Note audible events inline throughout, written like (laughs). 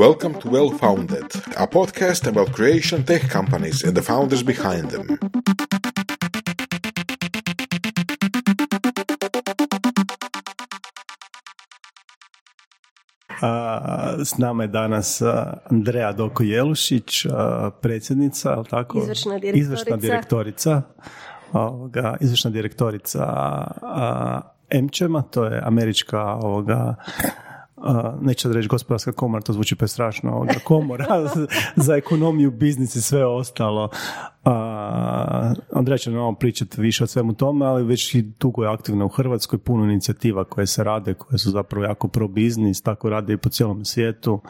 Welcome to Well Founded, a podcast about creation tech companies and the founders behind them. S nama je danas Andreja Doko Jelušić, predsjednica, ali tako? Izvršna direktorica. Izvršna direktorica, ovoga, izvršna direktorica Emčema, to je američka ovoga, neću da reći gospodarska komora, to zvuči prestrašno, ovoga, komora (laughs) za ekonomiju, biznis i sve ostalo. A, Andreja će nam pričati više o svemu tome, ali već i dugo je aktivna u Hrvatskoj, puno inicijativa koje se rade, koje su zapravo jako pro biznis, tako rade i po cijelom svijetu.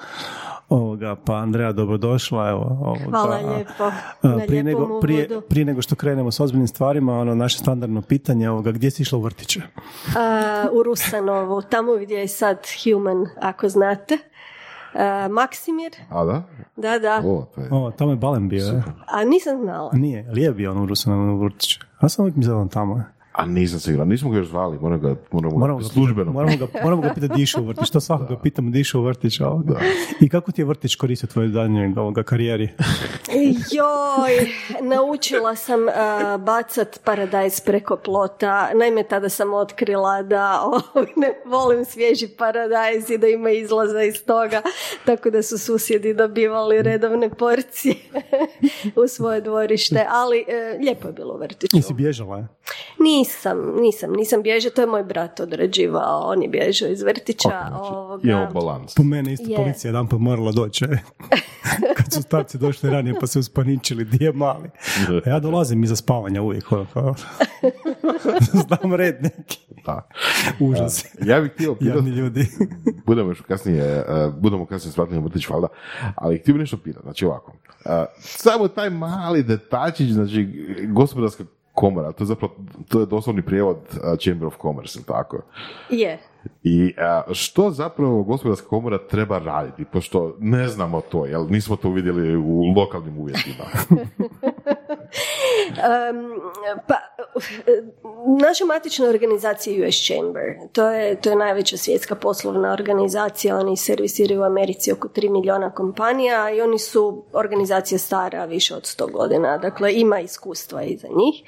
Ovoga, pa Andreja, dobrodošla. Evo, ovoga, Hvala lijepo. prije, nego, prije, prije, nego što krenemo s ozbiljnim stvarima, ono naše standardno pitanje, ovoga, gdje si išla u vrtiće? u Rusanovu, tamo gdje je sad Human, ako znate. Uh, Maksimir. A da? Da, da. O, to je... o tamo je Balen bio, je? A nisam znala. Nije, ali je bio on u Rusanovu vrtiću. Ja sam uvijek mislila tamo je. A nisam siguran, nismo ga još zvali, moramo ga, moramo, moramo ga službeno. Moramo ga, moramo ga pitati dišu u vrtić, to svakog ga pitamo dišu u vrtić. Ovoga. I kako ti je vrtić koristio tvoje daljnje ovoga karijeri? Joj, naučila sam uh, bacat paradajz preko plota. Naime, tada sam otkrila da oh, ne volim svježi paradajz i da ima izlaza iz toga, tako da su susjedi dobivali redovne porcije (laughs) u svoje dvorište, ali uh, lijepo je bilo u vrtiću. Nisi bježala je? Nisam, nisam, nisam bježao, to je moj brat odrađivao, on je bježao iz vrtića. Okay, ovoga... balans. Po mene isto policija jedan pa morala doći. E. (laughs) Kad su starci došli ranije pa se uspaničili, di je mali. A ja dolazim iza spavanja uvijek. Ono, kao... (laughs) Znam red neki. Da. Užas. ja bih htio pitati, ljudi. (laughs) budemo još kasnije, uh, budemo kasnije svratni u vrtić, valjda, ali htio bih nešto pitati, znači ovako. Uh, samo taj mali detačić, znači gospodarska komora, to je zapravo, to je doslovni prijevod Chamber of Commerce, tako? Je. I što zapravo gospodarska komora treba raditi, pošto ne znamo to, jel nismo to vidjeli u lokalnim uvjetima. (laughs) pa, naša matična organizacija US Chamber. To je, to je najveća svjetska poslovna organizacija. Oni servisiraju u Americi oko 3 milijuna kompanija i oni su organizacija stara više od 100 godina. Dakle, ima iskustva iza njih.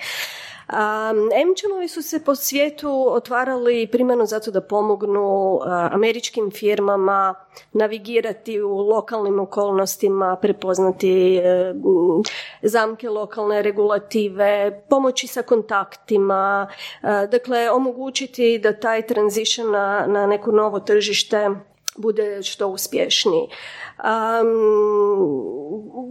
Um, su se po svijetu otvarali primarno zato da pomognu američkim firmama navigirati u lokalnim okolnostima, prepoznati e, zamke lokalne regulative, pomoći sa kontaktima, dakle omogućiti da taj transition na neko novo tržište bude što uspješniji. Um,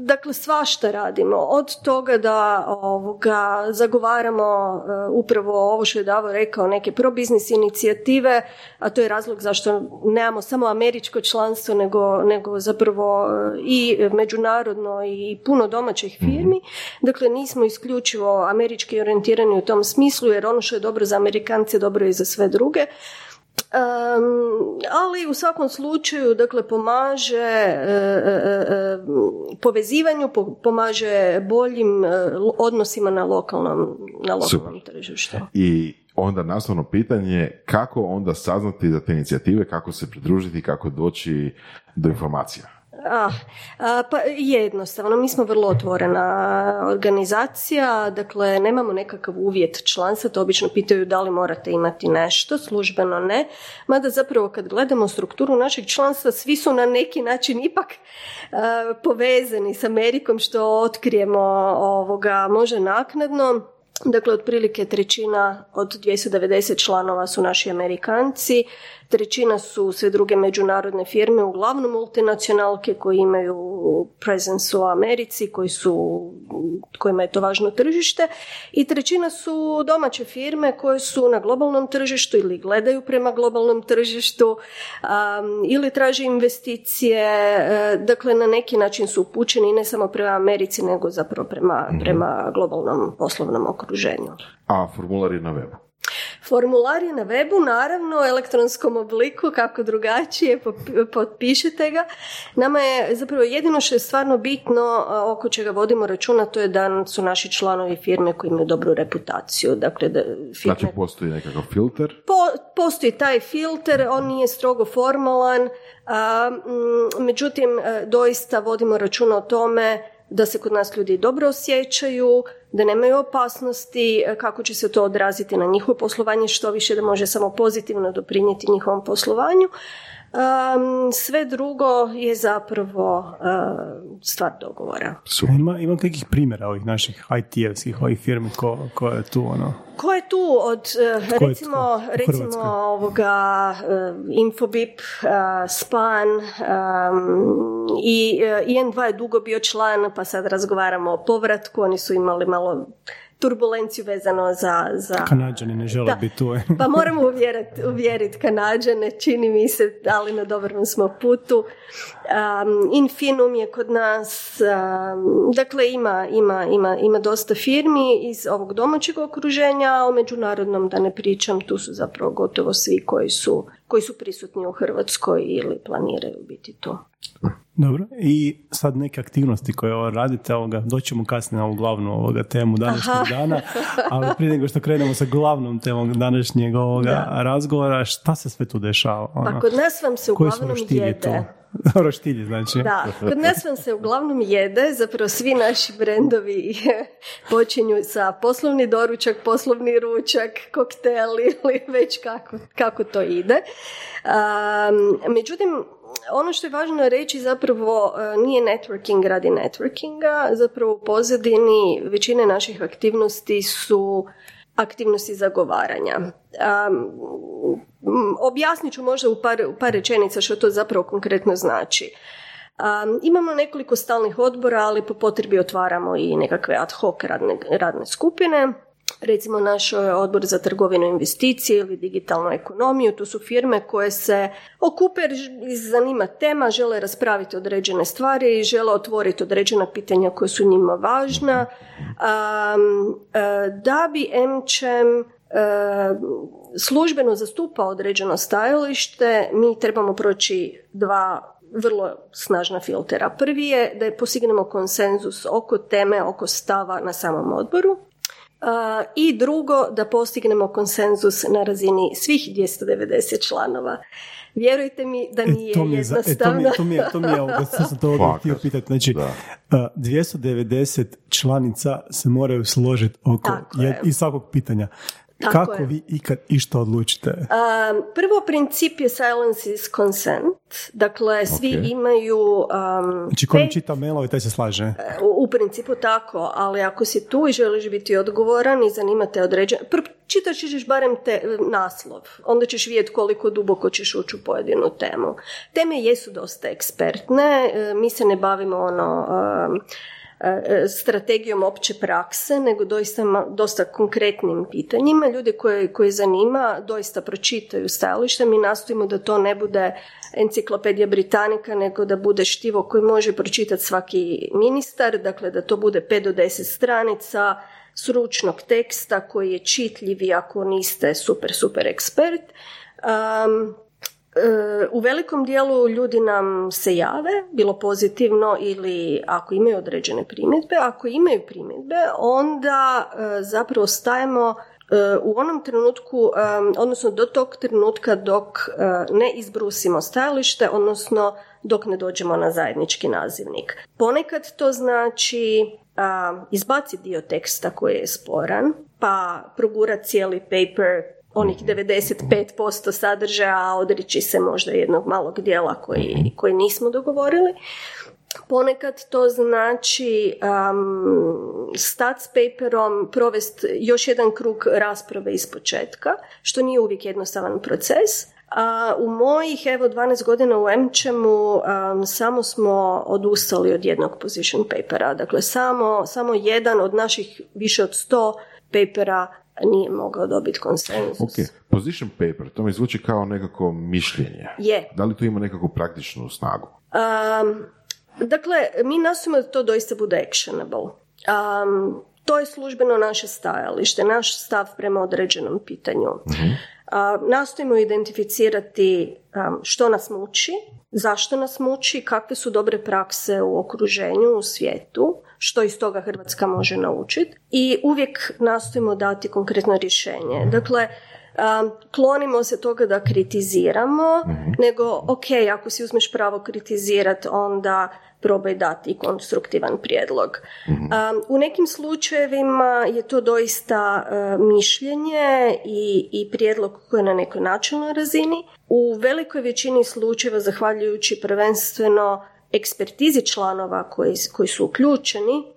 dakle, svašta radimo. Od toga da ovoga, zagovaramo uh, upravo ovo što je Davo rekao, neke pro-biznis inicijative, a to je razlog zašto nemamo samo američko članstvo, nego, nego zapravo uh, i međunarodno i puno domaćih mhm. firmi. Dakle, nismo isključivo američki orijentirani u tom smislu, jer ono što je dobro za Amerikance, dobro je i za sve druge. Um, ali u svakom slučaju dakle pomaže e, e, e, povezivanju, pomaže boljim odnosima na lokalnom, na lokalnom tržištu. I onda nastavno pitanje kako onda saznati za te inicijative, kako se pridružiti, kako doći do informacija. Ah, pa jednostavno, mi smo vrlo otvorena organizacija, dakle nemamo nekakav uvjet članstva, to obično pitaju da li morate imati nešto, službeno ne, mada zapravo kad gledamo strukturu našeg članstva, svi su na neki način ipak povezani s Amerikom, što otkrijemo ovoga može naknadno. Dakle, otprilike trećina od 290 članova su naši Amerikanci, trećina su sve druge međunarodne firme, uglavnom multinacionalke koji imaju presence u Americi, koji su, kojima je to važno tržište i trećina su domaće firme koje su na globalnom tržištu ili gledaju prema globalnom tržištu um, ili traže investicije, e, dakle na neki način su upućeni ne samo prema Americi nego zapravo prema, mhm. prema globalnom poslovnom okruženju. A formular je na webu? Formular je na webu, naravno, u elektronskom obliku, kako drugačije, potpišete ga. Nama je zapravo jedino što je stvarno bitno oko čega vodimo računa, to je da su naši članovi firme koji imaju dobru reputaciju. Dakle, da firme... Znači postoji nekakav filter? Po, postoji taj filter, on nije strogo formalan, međutim doista vodimo računa o tome da se kod nas ljudi dobro osjećaju, da nemaju opasnosti, kako će se to odraziti na njihovo poslovanje, što više da može samo pozitivno doprinijeti njihovom poslovanju. Um, sve drugo je zapravo uh, stvar dogovora. Ima, ima kakvih primjera ovih naših IT-evskih, ovih firmi ko, ko je tu ono? Ko je tu od, uh, recimo, recimo ovoga uh, Infobip, uh, Span um, i uh, IN2 je dugo bio član, pa sad razgovaramo o povratku, oni su imali malo turbulenciju vezano za... za... Kanadžani ne žele biti tu. (laughs) pa moramo uvjeriti uvjerit Kanadžane, čini mi se, ali na dobrom smo putu. Um, Infinum je kod nas, um, dakle ima, ima, ima, ima dosta firmi iz ovog domaćeg okruženja, a o međunarodnom da ne pričam, tu su zapravo gotovo svi koji su, koji su prisutni u Hrvatskoj ili planiraju biti to. Dobro, i sad neke aktivnosti koje radite, ovoga, doćemo kasnije na ovu glavnu ovoga temu današnjeg dana, ali prije nego što krenemo sa glavnom temom današnjeg ovoga razgovora, šta se sve tu dešava? Ono? Pa kod nas vam se uglavnom jede. (laughs) Roštilji, znači. Da, kod nas vam se uglavnom jede, zapravo svi naši brendovi (laughs) počinju sa poslovni doručak, poslovni ručak, kokteli ili već kako, kako to ide. Um, međutim, ono što je važno reći zapravo e, nije networking radi networkinga, zapravo u pozadini većine naših aktivnosti su aktivnosti zagovaranja. Um, objasnit ću možda u par, u par rečenica što to zapravo konkretno znači. Um, imamo nekoliko stalnih odbora, ali po potrebi otvaramo i nekakve ad hoc radne, radne skupine recimo naš e, odbor za trgovinu investicije ili digitalnu ekonomiju, to su firme koje se okupe jer zanima tema, žele raspraviti određene stvari i žele otvoriti određena pitanja koja su njima važna. Um, da bi MČM e, službeno zastupa određeno stajalište, mi trebamo proći dva vrlo snažna filtera. Prvi je da je postignemo konsenzus oko teme, oko stava na samom odboru i drugo da postignemo konsenzus na razini svih 290 članova. Vjerujte mi da e, nije to mi je, jednostavno. E, to mi je, to mi je, to mi je sam to htio pitati. Znači, da. 290 članica se moraju složiti oko jed, i svakog pitanja. Kako vi ikad išta odlučite? Um, prvo princip je silence is consent. Dakle, svi imaju... Um, znači, ko mi čita mailove, taj se slaže? E, u, u, principu tako, ali ako si tu i želiš biti odgovoran i zanimate određen... Čitaš ćeš barem te, naslov, onda ćeš vidjeti koliko duboko ćeš ući u pojedinu temu. Teme jesu dosta ekspertne, e, mi se ne bavimo ono... Um, strategijom opće prakse, nego doista, dosta konkretnim pitanjima. Ljudi koje, koje zanima doista pročitaju stajalište. Mi nastojimo da to ne bude enciklopedija Britanika, nego da bude štivo koji može pročitati svaki ministar, dakle da to bude 5 do 10 stranica sručnog teksta koji je čitljiv ako niste super, super ekspert. Um, u velikom dijelu ljudi nam se jave, bilo pozitivno ili ako imaju određene primjedbe. Ako imaju primjedbe, onda e, zapravo stajemo e, u onom trenutku, e, odnosno do tog trenutka dok ne izbrusimo stajalište, odnosno dok ne dođemo na zajednički nazivnik. Ponekad to znači izbaci dio teksta koji je sporan, pa progura cijeli paper onih 95% sadržaja, a odreći se možda jednog malog dijela koji, koji nismo dogovorili. Ponekad to znači um, stat s paperom, provest još jedan krug rasprave iz početka, što nije uvijek jednostavan proces. A u mojih, evo, 12 godina u Emčemu um, samo smo odustali od jednog position papera. Dakle, samo, samo jedan od naših više od 100 papera nije mogao dobiti konsenzus. Ok, position paper, to mi zvuči kao nekako mišljenje. Je. Da li to ima nekakvu praktičnu snagu? Um, dakle, mi nastojimo da to doista bude actionable. Um, to je službeno naše stajalište, naš stav prema određenom pitanju. uh nastojimo identificirati što nas muči, zašto nas muči, kakve su dobre prakse u okruženju, u svijetu, što iz toga Hrvatska može naučiti i uvijek nastojimo dati konkretno rješenje. Dakle, klonimo se toga da kritiziramo, nego ok, ako si uzmeš pravo kritizirati, onda probaj dati konstruktivan prijedlog. u nekim slučajevima je to doista mišljenje i, i prijedlog koji je na nekoj načelnoj razini. U velikoj većini slučajeva, zahvaljujući prvenstveno ekspertizi članova koji, koji su uključeni,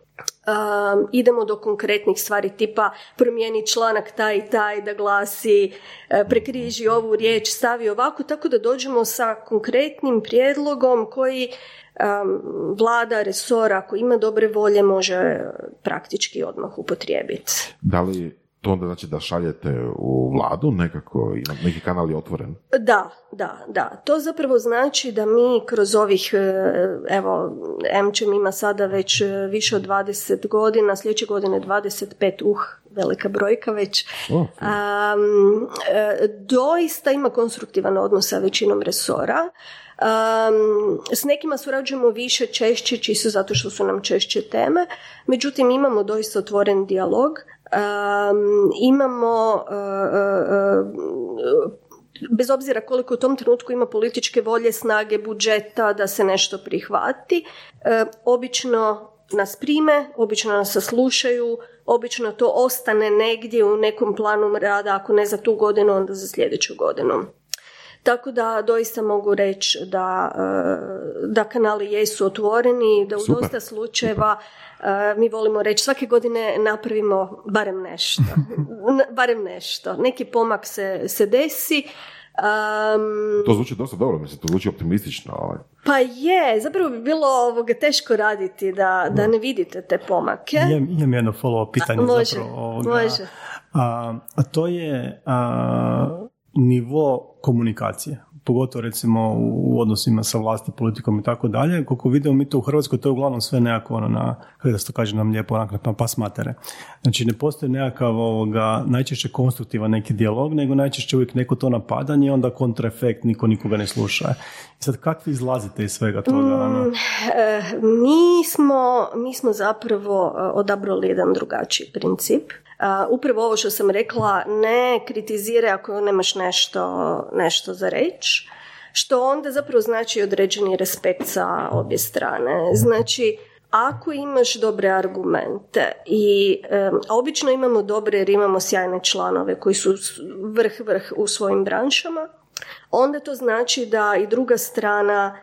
Um, idemo do konkretnih stvari tipa promijeni članak taj i taj da glasi e, prekriži ovu riječ, stavi ovako, tako da dođemo sa konkretnim prijedlogom koji um, vlada resora ako ima dobre volje može praktički odmah upotrijebiti. Da li to onda znači da šaljete u vladu nekako, neki kanal je otvoren? Da, da, da. To zapravo znači da mi kroz ovih, e, evo, MČM ima sada već e, više od 20 godina, sljedeće godine 25, uh, velika brojka već, um, doista ima konstruktivan odnos sa većinom resora. Um, s nekima surađujemo više češće, čisto zato što su nam češće teme, međutim imamo doista otvoren dijalog Um, imamo uh, uh, bez obzira koliko u tom trenutku ima političke volje, snage, budžeta da se nešto prihvati, obično nas prime, obično nas saslušaju, obično to ostane negdje u nekom planu rada, ako ne za tu godinu, onda za sljedeću godinu. Tako da doista mogu reći da, da kanali jesu otvoreni, da u dosta slučajeva mi volimo reći svake godine napravimo barem nešto. (laughs) barem nešto. Neki pomak se, se desi. Um, to zvuči dosta dobro, mislim, to zvuči optimistično. Ovaj. Pa je, zapravo bi bilo ovoga teško raditi da, da ne vidite te pomake. Imam, imam jedno follow pitanje. A, može, zapravo, može. A, a to je a, nivo komunikacije pogotovo recimo u odnosima sa vlasti, politikom i tako dalje. Koliko vidimo mi to u Hrvatskoj, to je uglavnom sve nekako ono na, kako da se to kaže nam lijepo, onako na pas matere. Znači ne postoji nekakav ovoga, najčešće konstruktivan neki dijalog, nego najčešće uvijek neko to napadanje i onda kontraefekt, niko nikoga ne sluša. I sad kako izlazite iz svega toga? Ono? Mm, eh, mi, smo, mi smo zapravo eh, odabrali jedan drugačiji princip upravo ovo što sam rekla, ne kritizire ako nemaš nešto, nešto za reći, što onda zapravo znači određeni respekt sa obje strane. Znači, ako imaš dobre argumente i obično imamo dobre jer imamo sjajne članove koji su vrh vrh u svojim branšama, onda to znači da i druga strana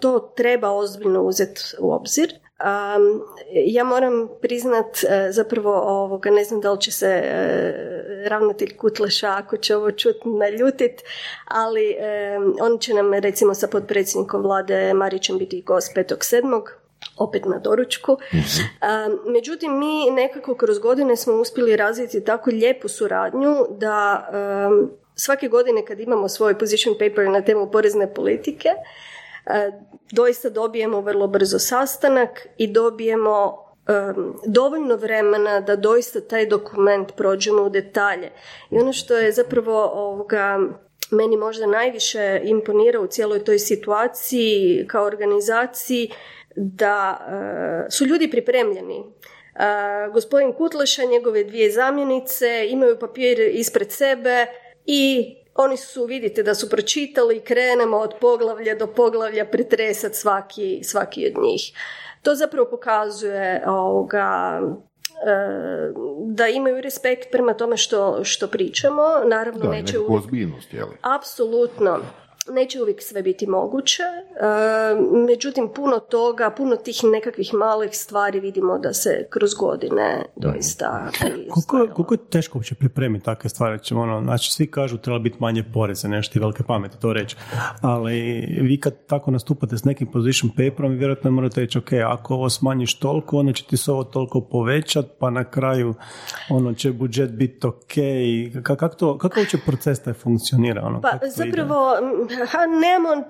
to treba ozbiljno uzeti u obzir Um, ja moram priznat, e, zapravo ovoga, ne znam da li će se e, ravnatelj Kutleša ako će ovo čuti naljutit, ali on će nam recimo sa potpredsjednikom vlade Marićem biti gost 5.7 opet na doručku. Um, međutim, mi nekako kroz godine smo uspjeli razviti tako lijepu suradnju da svake godine kad imamo svoj position paper na temu porezne politike, doista dobijemo vrlo brzo sastanak i dobijemo dovoljno vremena da doista taj dokument prođemo u detalje. I ono što je zapravo ovoga, meni možda najviše imponira u cijeloj toj situaciji kao organizaciji da e, su ljudi pripremljeni. Uh, gospodin Kutleša, njegove dvije zamjenice imaju papir ispred sebe i oni su, vidite da su pročitali, krenemo od poglavlja do poglavlja pretresati svaki, svaki od njih. To zapravo pokazuje ovoga, e, da imaju respekt prema tome što, što pričamo. Naravno, da, neće uvijek... ozbiljnost, jel? Apsolutno. Neće uvijek sve biti moguće, e, međutim puno toga, puno tih nekakvih malih stvari vidimo da se kroz godine doista... Koliko, koliko je teško uopće pripremiti takve stvari? Ćemo, ono, znači, svi kažu treba biti manje poreze, nešto i velike pameti to reći, ali vi kad tako nastupate s nekim position paperom, vjerojatno morate reći, ok, ako ovo smanjiš toliko, onda će ti se ovo toliko povećat, pa na kraju ono će budžet biti ok. Kako to, kako uopće proces taj funkcionira? Ono, pa zapravo ha, nemamo,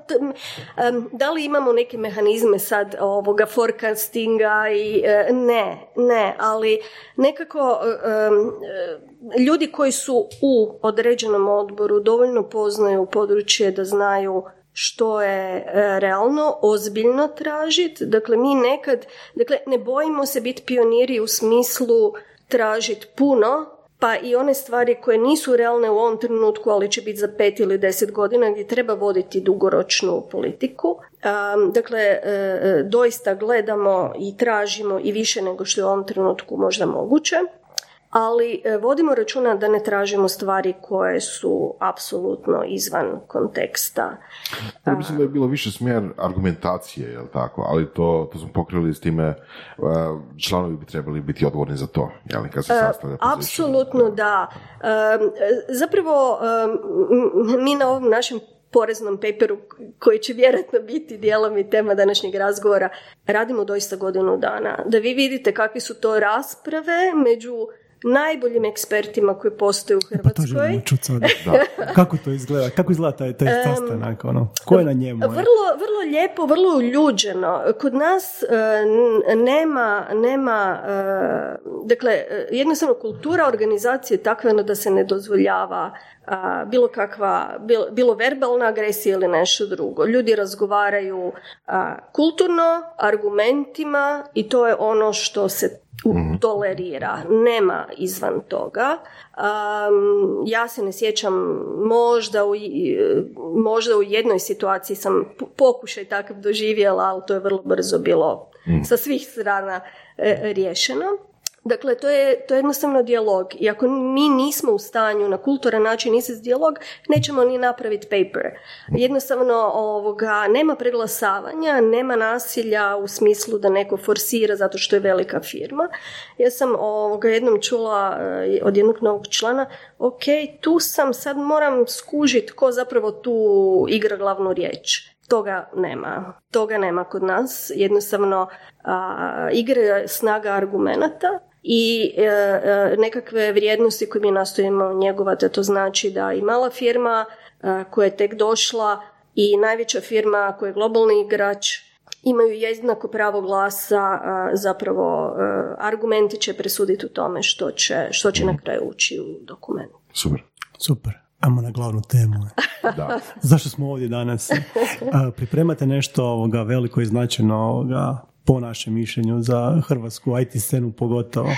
da li imamo neke mehanizme sad ovoga forecastinga i e, ne, ne, ali nekako e, ljudi koji su u određenom odboru dovoljno poznaju područje da znaju što je e, realno, ozbiljno tražiti. Dakle, mi nekad, dakle, ne bojimo se biti pioniri u smislu tražiti puno, pa i one stvari koje nisu realne u ovom trenutku, ali će biti za pet ili deset godina gdje treba voditi dugoročnu politiku. Dakle, e, e, doista gledamo i tražimo i više nego što je u ovom trenutku možda moguće ali e, vodimo računa da ne tražimo stvari koje su apsolutno izvan konteksta. Ja mislim da je bilo više smjer argumentacije, jel tako, ali to, to smo pokrili s time, e, članovi bi trebali biti odgovorni za to, jel, kad se e, sastavlja Apsolutno da. Zapravo, mi na ovom našem poreznom paperu koji će vjerojatno biti dijelom i tema današnjeg razgovora, radimo doista godinu dana. Da vi vidite kakve su to rasprave među najboljim ekspertima koji postoje u Hrvatskoj. Pa to (laughs) Kako to izgleda? Kako izgleda taj, taj sastanak? Ono? Ko je na njemu? Vrlo, vrlo lijepo, vrlo uljuđeno. Kod nas uh, nema, nema uh, dakle, jednostavno kultura organizacije je takva da se ne dozvoljava bilo kakva, bilo, bilo verbalna agresija ili nešto drugo. Ljudi razgovaraju kulturno, argumentima i to je ono što se Mhm. tolerira, nema izvan toga. ja se ne sjećam, možda u, možda u jednoj situaciji sam pokušaj takav doživjela, ali to je vrlo brzo bilo mhm. sa svih strana e, riješeno. Dakle, to je, to je jednostavno dijalog. I ako mi nismo u stanju na kulturan način izvesti dijalog, nećemo ni napraviti paper. Jednostavno, ovoga, nema preglasavanja, nema nasilja u smislu da neko forsira zato što je velika firma. Ja sam ovoga, jednom čula eh, od jednog novog člana, ok, tu sam, sad moram skužiti ko zapravo tu igra glavnu riječ. Toga nema. Toga nema kod nas. Jednostavno, a, igra snaga argumenata i e, e, nekakve vrijednosti koje mi nastojimo njegovati, a to znači da i mala firma e, koja je tek došla i najveća firma koja je globalni igrač imaju jednako pravo glasa, zapravo argumenti će presuditi u tome što će, što će na kraju ući u dokument. Super. Super. Ajmo na glavnu temu. da. (laughs) Zašto smo ovdje danas? (laughs) Pripremate nešto ovoga veliko i značajno ovoga po našem mišljenju za hrvatsku IT scenu pogotovo.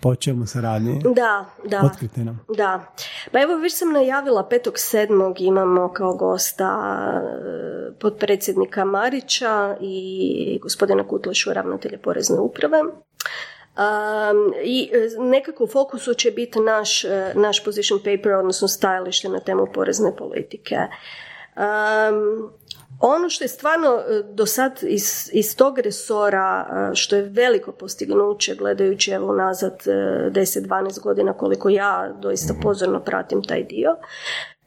Pa o čemu se radi? Da, da. Otkrite nam. Da. Pa evo već sam najavila 5.7. imamo kao gosta e, potpredsjednika Marića i gospodina Kutlešu, ravnatelja Porezne uprave. Um, I e, nekako u fokusu će biti naš, e, naš position paper, odnosno stajalište na temu porezne politike. Um, ono što je stvarno e, do sad iz, iz tog resora, e, što je veliko postignuće gledajući evo nazad 10-12 e, godina koliko ja doista mhm. pozorno pratim taj dio,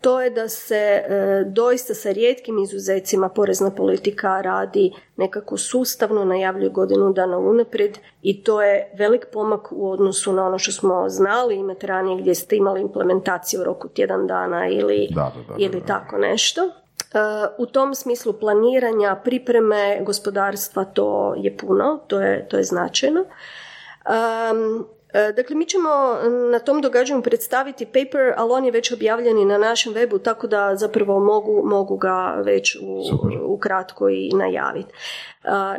to je da se doista sa rijetkim izuzecima porezna politika radi nekako sustavno, najavljuje godinu dana unaprijed i to je velik pomak u odnosu na ono što smo znali imati ranije gdje ste imali implementaciju u roku tjedan dana ili, ili tako nešto. U tom smislu planiranja, pripreme gospodarstva to je puno, to je, to je značajno. Um, Dakle, mi ćemo na tom događanju predstaviti paper, ali on je već objavljen i na našem webu, tako da zapravo mogu, mogu ga već u, u kratko i najaviti.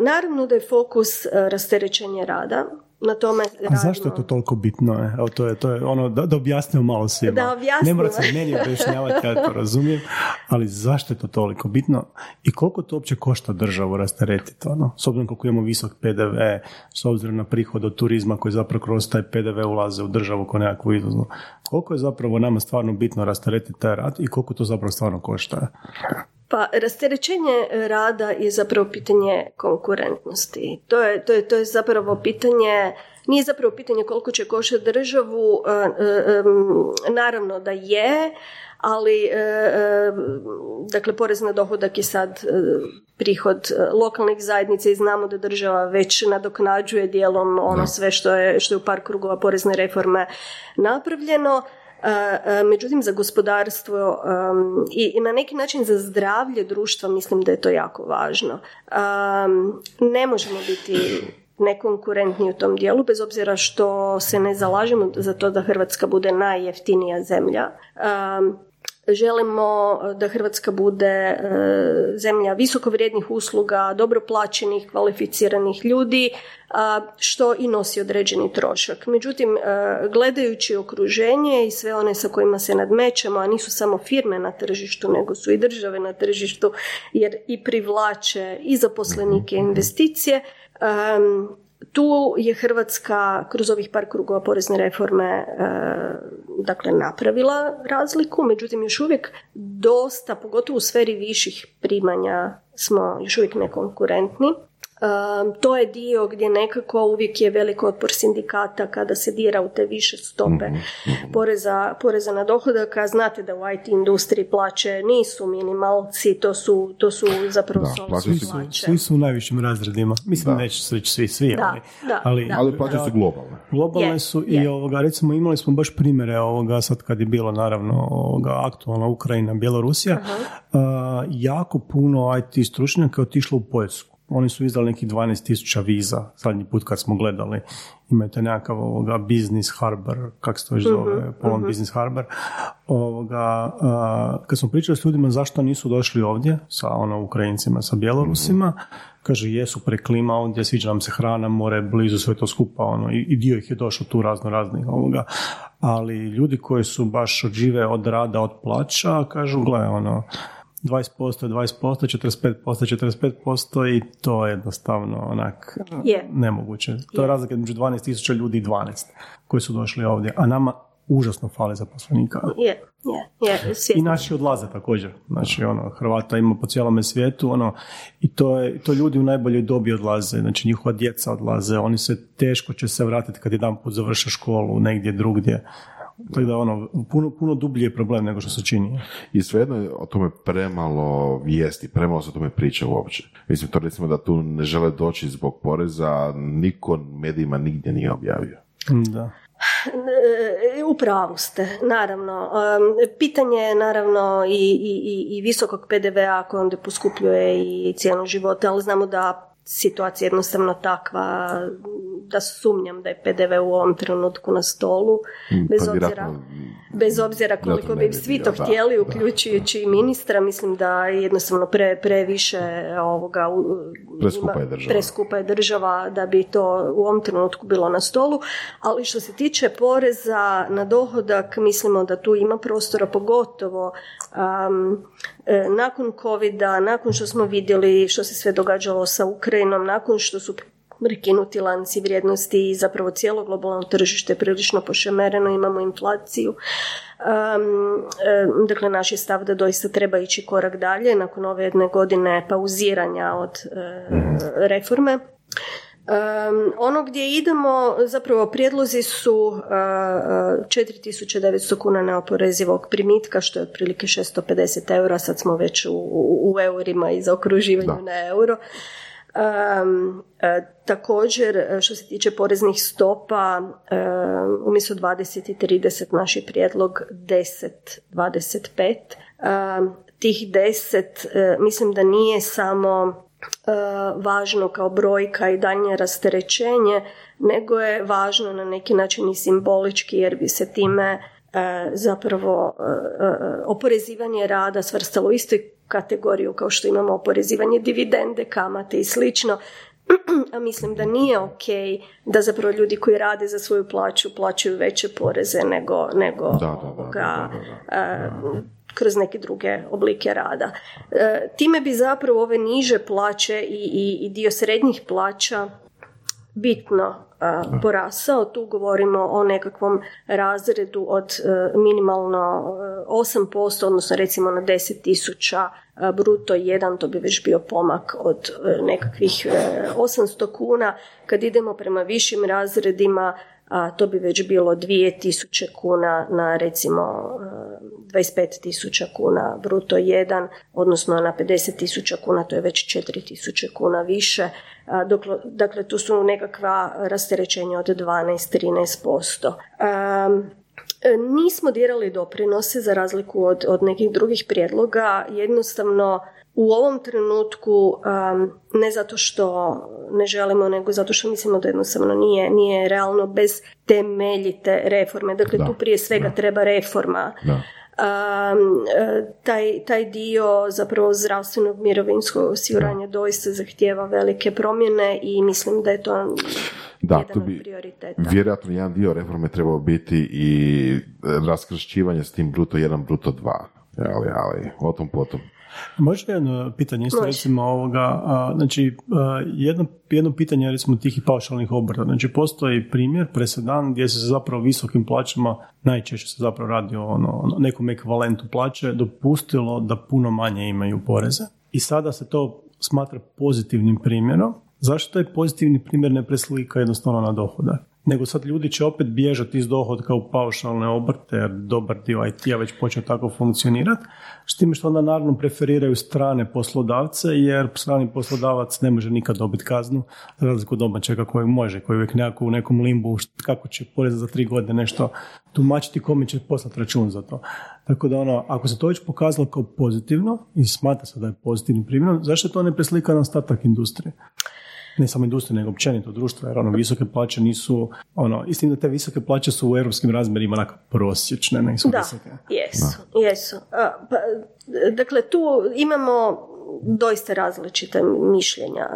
Naravno da je fokus rasterećenje rada, na tome A zašto je to toliko bitno? Evo, to je, to je ono, da, da objasnimo malo svima. Da objasnimo. Ne mora se meni objašnjavati, ja to razumijem, ali zašto je to toliko bitno i koliko to uopće košta državu rasteretiti? Ono? S obzirom koliko imamo visok PDV, s obzirom na prihod od turizma koji zapravo kroz taj PDV ulaze u državu kao nekakvu izvozu. Koliko je zapravo nama stvarno bitno rasteretiti taj rad i koliko to zapravo stvarno košta? Pa rasterećenje rada je zapravo pitanje konkurentnosti. To je, to je, to je zapravo pitanje nije zapravo pitanje koliko će koštati državu, e, e, naravno da je, ali e, dakle porez na dohodak je sad prihod lokalnih zajednica i znamo da država već nadoknađuje dijelom ono sve što je, što je u par krugova porezne reforme napravljeno. Međutim, za gospodarstvo i na neki način za zdravlje društva mislim da je to jako važno. Ne možemo biti nekonkurentni u tom dijelu, bez obzira što se ne zalažemo za to da Hrvatska bude najjeftinija zemlja. Želimo da Hrvatska bude e, zemlja visoko vrijednih usluga, dobro plaćenih, kvalificiranih ljudi, što i nosi određeni trošak. Međutim, e, gledajući okruženje i sve one sa kojima se nadmećemo, a nisu samo firme na tržištu, nego su i države na tržištu, jer i privlače i zaposlenike investicije, tu je Hrvatska kroz ovih par krugova porezne reforme e, dakle napravila razliku, međutim još uvijek dosta, pogotovo u sferi viših primanja smo još uvijek nekonkurentni to je dio gdje nekako uvijek je velik otpor sindikata kada se dira u te više stope mhm, mhm. poreza, poreza na dohodak, a znate da u IT industriji plaće nisu minimalci, to su, to su zapravo da, svi, su, svi su u najvišim razredima. Mislim, da. neće se svi, svi, da, ali, da, ali, ali plaće su globalne. Globalne su i ovoga, recimo imali smo baš primjere ovoga, sad kad je bilo naravno ovoga, aktualna Ukrajina, Bjelorusija, uh, jako puno IT stručnjaka je otišlo u Poljsku oni su izdali nekih 12.000 viza zadnji put kad smo gledali. Imate nekakav ovoga business harbor, kak se to još zove, uh business harbor. Ovoga, kad smo pričali s ljudima zašto nisu došli ovdje sa ono Ukrajincima, sa Bjelorusima, kaže jesu preklima ovdje, sviđa nam se hrana, more, blizu sve to skupa, ono, i, i dio ih je došao tu razno raznih ovoga. Ali ljudi koji su baš žive od rada, od plaća, kažu, gle, ono, 20%, 20%, 45%, 45% i to je jednostavno onak nemoguće. To je razlika između 12.000 ljudi i 12 koji su došli ovdje, a nama užasno fali zaposlenika. Je, je, I naši odlaze također. Znači, ono, Hrvata ima po cijelome svijetu, ono, i to, je, to ljudi u najboljoj dobi odlaze, znači njihova djeca odlaze, oni se teško će se vratiti kad jedan put završe školu negdje drugdje. Tako da ono, puno, puno dublji je problem nego što se čini. I svejedno je o tome premalo vijesti, premalo se o tome priča uopće. Mislim, to recimo da tu ne žele doći zbog poreza, niko medijima nigdje nije objavio. Da. E, u pravu ste, naravno. Pitanje je naravno i, i, i visokog PDV-a koji onda poskupljuje i cijenu života, ali znamo da situacija jednostavno takva da sumnjam da je PDV u ovom trenutku na stolu, mm, bez pa obzira, bez obzira koliko bi svi to htjeli, uključujući i ministra, mislim da je jednostavno pre, previše ovoga, preskupa je, država. preskupa je država da bi to u ovom trenutku bilo na stolu, ali što se tiče poreza na dohodak, mislimo da tu ima prostora, pogotovo um, nakon covid nakon što smo vidjeli što se sve događalo sa Ukrajinom, nakon što su prekinuti lanci vrijednosti i zapravo cijelo globalno tržište prilično pošemereno, imamo inflaciju. Um, dakle, naš je stav da doista treba ići korak dalje nakon ove jedne godine pauziranja od e, reforme. Um, ono gdje idemo, zapravo prijedlozi su uh, 4900 kuna neoporezivog primitka, što je otprilike 650 eura, sad smo već u, u, eurima i za okruživanju na euro. Um, također, e, što se tiče poreznih stopa, um, umjesto 20 i 30 naš je prijedlog 10, 25. Um, tih 10 mislim da nije samo važno kao brojka i daljnje rasterećenje, nego je važno na neki način i simbolički jer bi se time zapravo oporezivanje rada svrstalo u istoj kategoriju kao što imamo oporezivanje dividende, kamate i slično. (clears throat) A mislim da nije ok da zapravo ljudi koji rade za svoju plaću plaćaju veće poreze nego, nego ovoga, kroz neke druge oblike rada. E, time bi zapravo ove niže plaće i, i, i dio srednjih plaća bitno porasao. Tu govorimo o nekakvom razredu od e, minimalno 8%, e, odnosno recimo na 10.000 bruto jedan, to bi već bio pomak od e, nekakvih 800 kuna. Kad idemo prema višim razredima, a to bi već bilo 2000 kuna na recimo 25.000 kuna bruto jedan, odnosno na 50.000 kuna, to je već 4.000 kuna više. Dakle, tu su nekakva rasterećenja od 12-13%. Nismo dirali doprinose za razliku od, od nekih drugih prijedloga, jednostavno u ovom trenutku ne zato što ne želimo, nego zato što mislimo da jednostavno nije, nije realno bez temeljite reforme. Dakle, tu prije svega treba reforma. Taj, taj dio zapravo zdravstvenog mirovinskog osiguranja doista zahtijeva velike promjene i mislim da je to da, to bi vjerojatno jedan dio reforme trebao biti i raskršćivanje s tim bruto 1, bruto 2. Ali, ali, o tom potom. Može jedno pitanje isto recimo ovoga, znači jedno, jedno pitanje recimo tih i paušalnih obrta, znači postoji primjer, presedan gdje se zapravo visokim plaćama, najčešće se zapravo radi o ono, nekom ekvivalentu plaće, dopustilo da puno manje imaju poreze. I sada se to smatra pozitivnim primjerom, zašto taj pozitivni primjer ne preslika jednostavno na dohodak? Nego sad ljudi će opet bježati iz dohodka u paušalne obrte, jer dobar dio IT-a već počeo tako funkcionirati, s time što onda naravno preferiraju strane poslodavce, jer strani poslodavac ne može nikad dobiti kaznu, za razliku domaćega kojeg može, koji uvijek nekako u nekom limbu, kako će porez za tri godine nešto tumačiti, kome će poslati račun za to. Tako da ono, ako se to već pokazalo kao pozitivno i smatra se da je pozitivnim primjerom, zašto to ne preslika na ostatak industrije? Ne samo industrije, nego općenito društva, jer ono, visoke plaće nisu, ono, istina da te visoke plaće su u europskim razmjerima onako prosječne, nisu da, visoke. jesu, jesu. pa, dakle, tu imamo doista različite mišljenja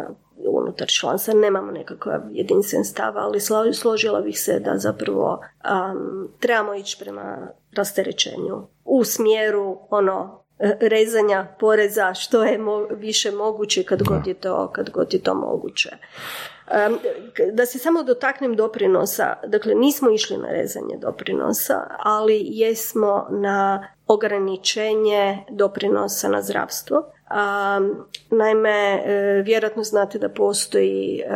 unutar članstva, nemamo nekakav jedinstven stav, ali složila bih se da zapravo um, trebamo ići prema rasterećenju u smjeru ono rezanja poreza što je više moguće kad god je to, kad god je to moguće. Da se samo dotaknem doprinosa, dakle nismo išli na rezanje doprinosa, ali jesmo na ograničenje doprinosa na zdravstvo. naime, e, vjerojatno znate da postoji, e,